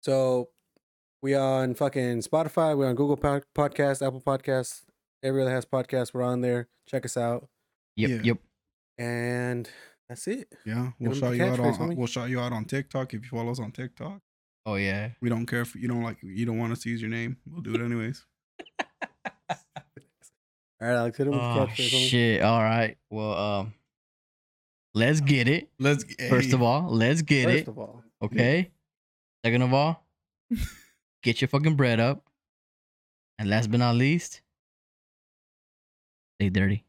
so we on fucking Spotify, we're on Google Pod- Podcast, Apple Podcasts, everywhere that has podcast. we're on there. Check us out.
Yep.
Yeah.
Yep.
And that's it.
Yeah, we'll shout you out on
homie.
we'll shout you out on TikTok if you follow us on TikTok.
Oh yeah.
We don't care if you don't like you don't want us to use your name. We'll do it anyways.
All right, Alex, hit him with the
Oh
catchphrase.
shit. All right. Well, um, let's get it.
Let's get
First of all, let's get
First
it.
of all,
Okay. Second of all, get your fucking bread up. And last but not least, stay dirty.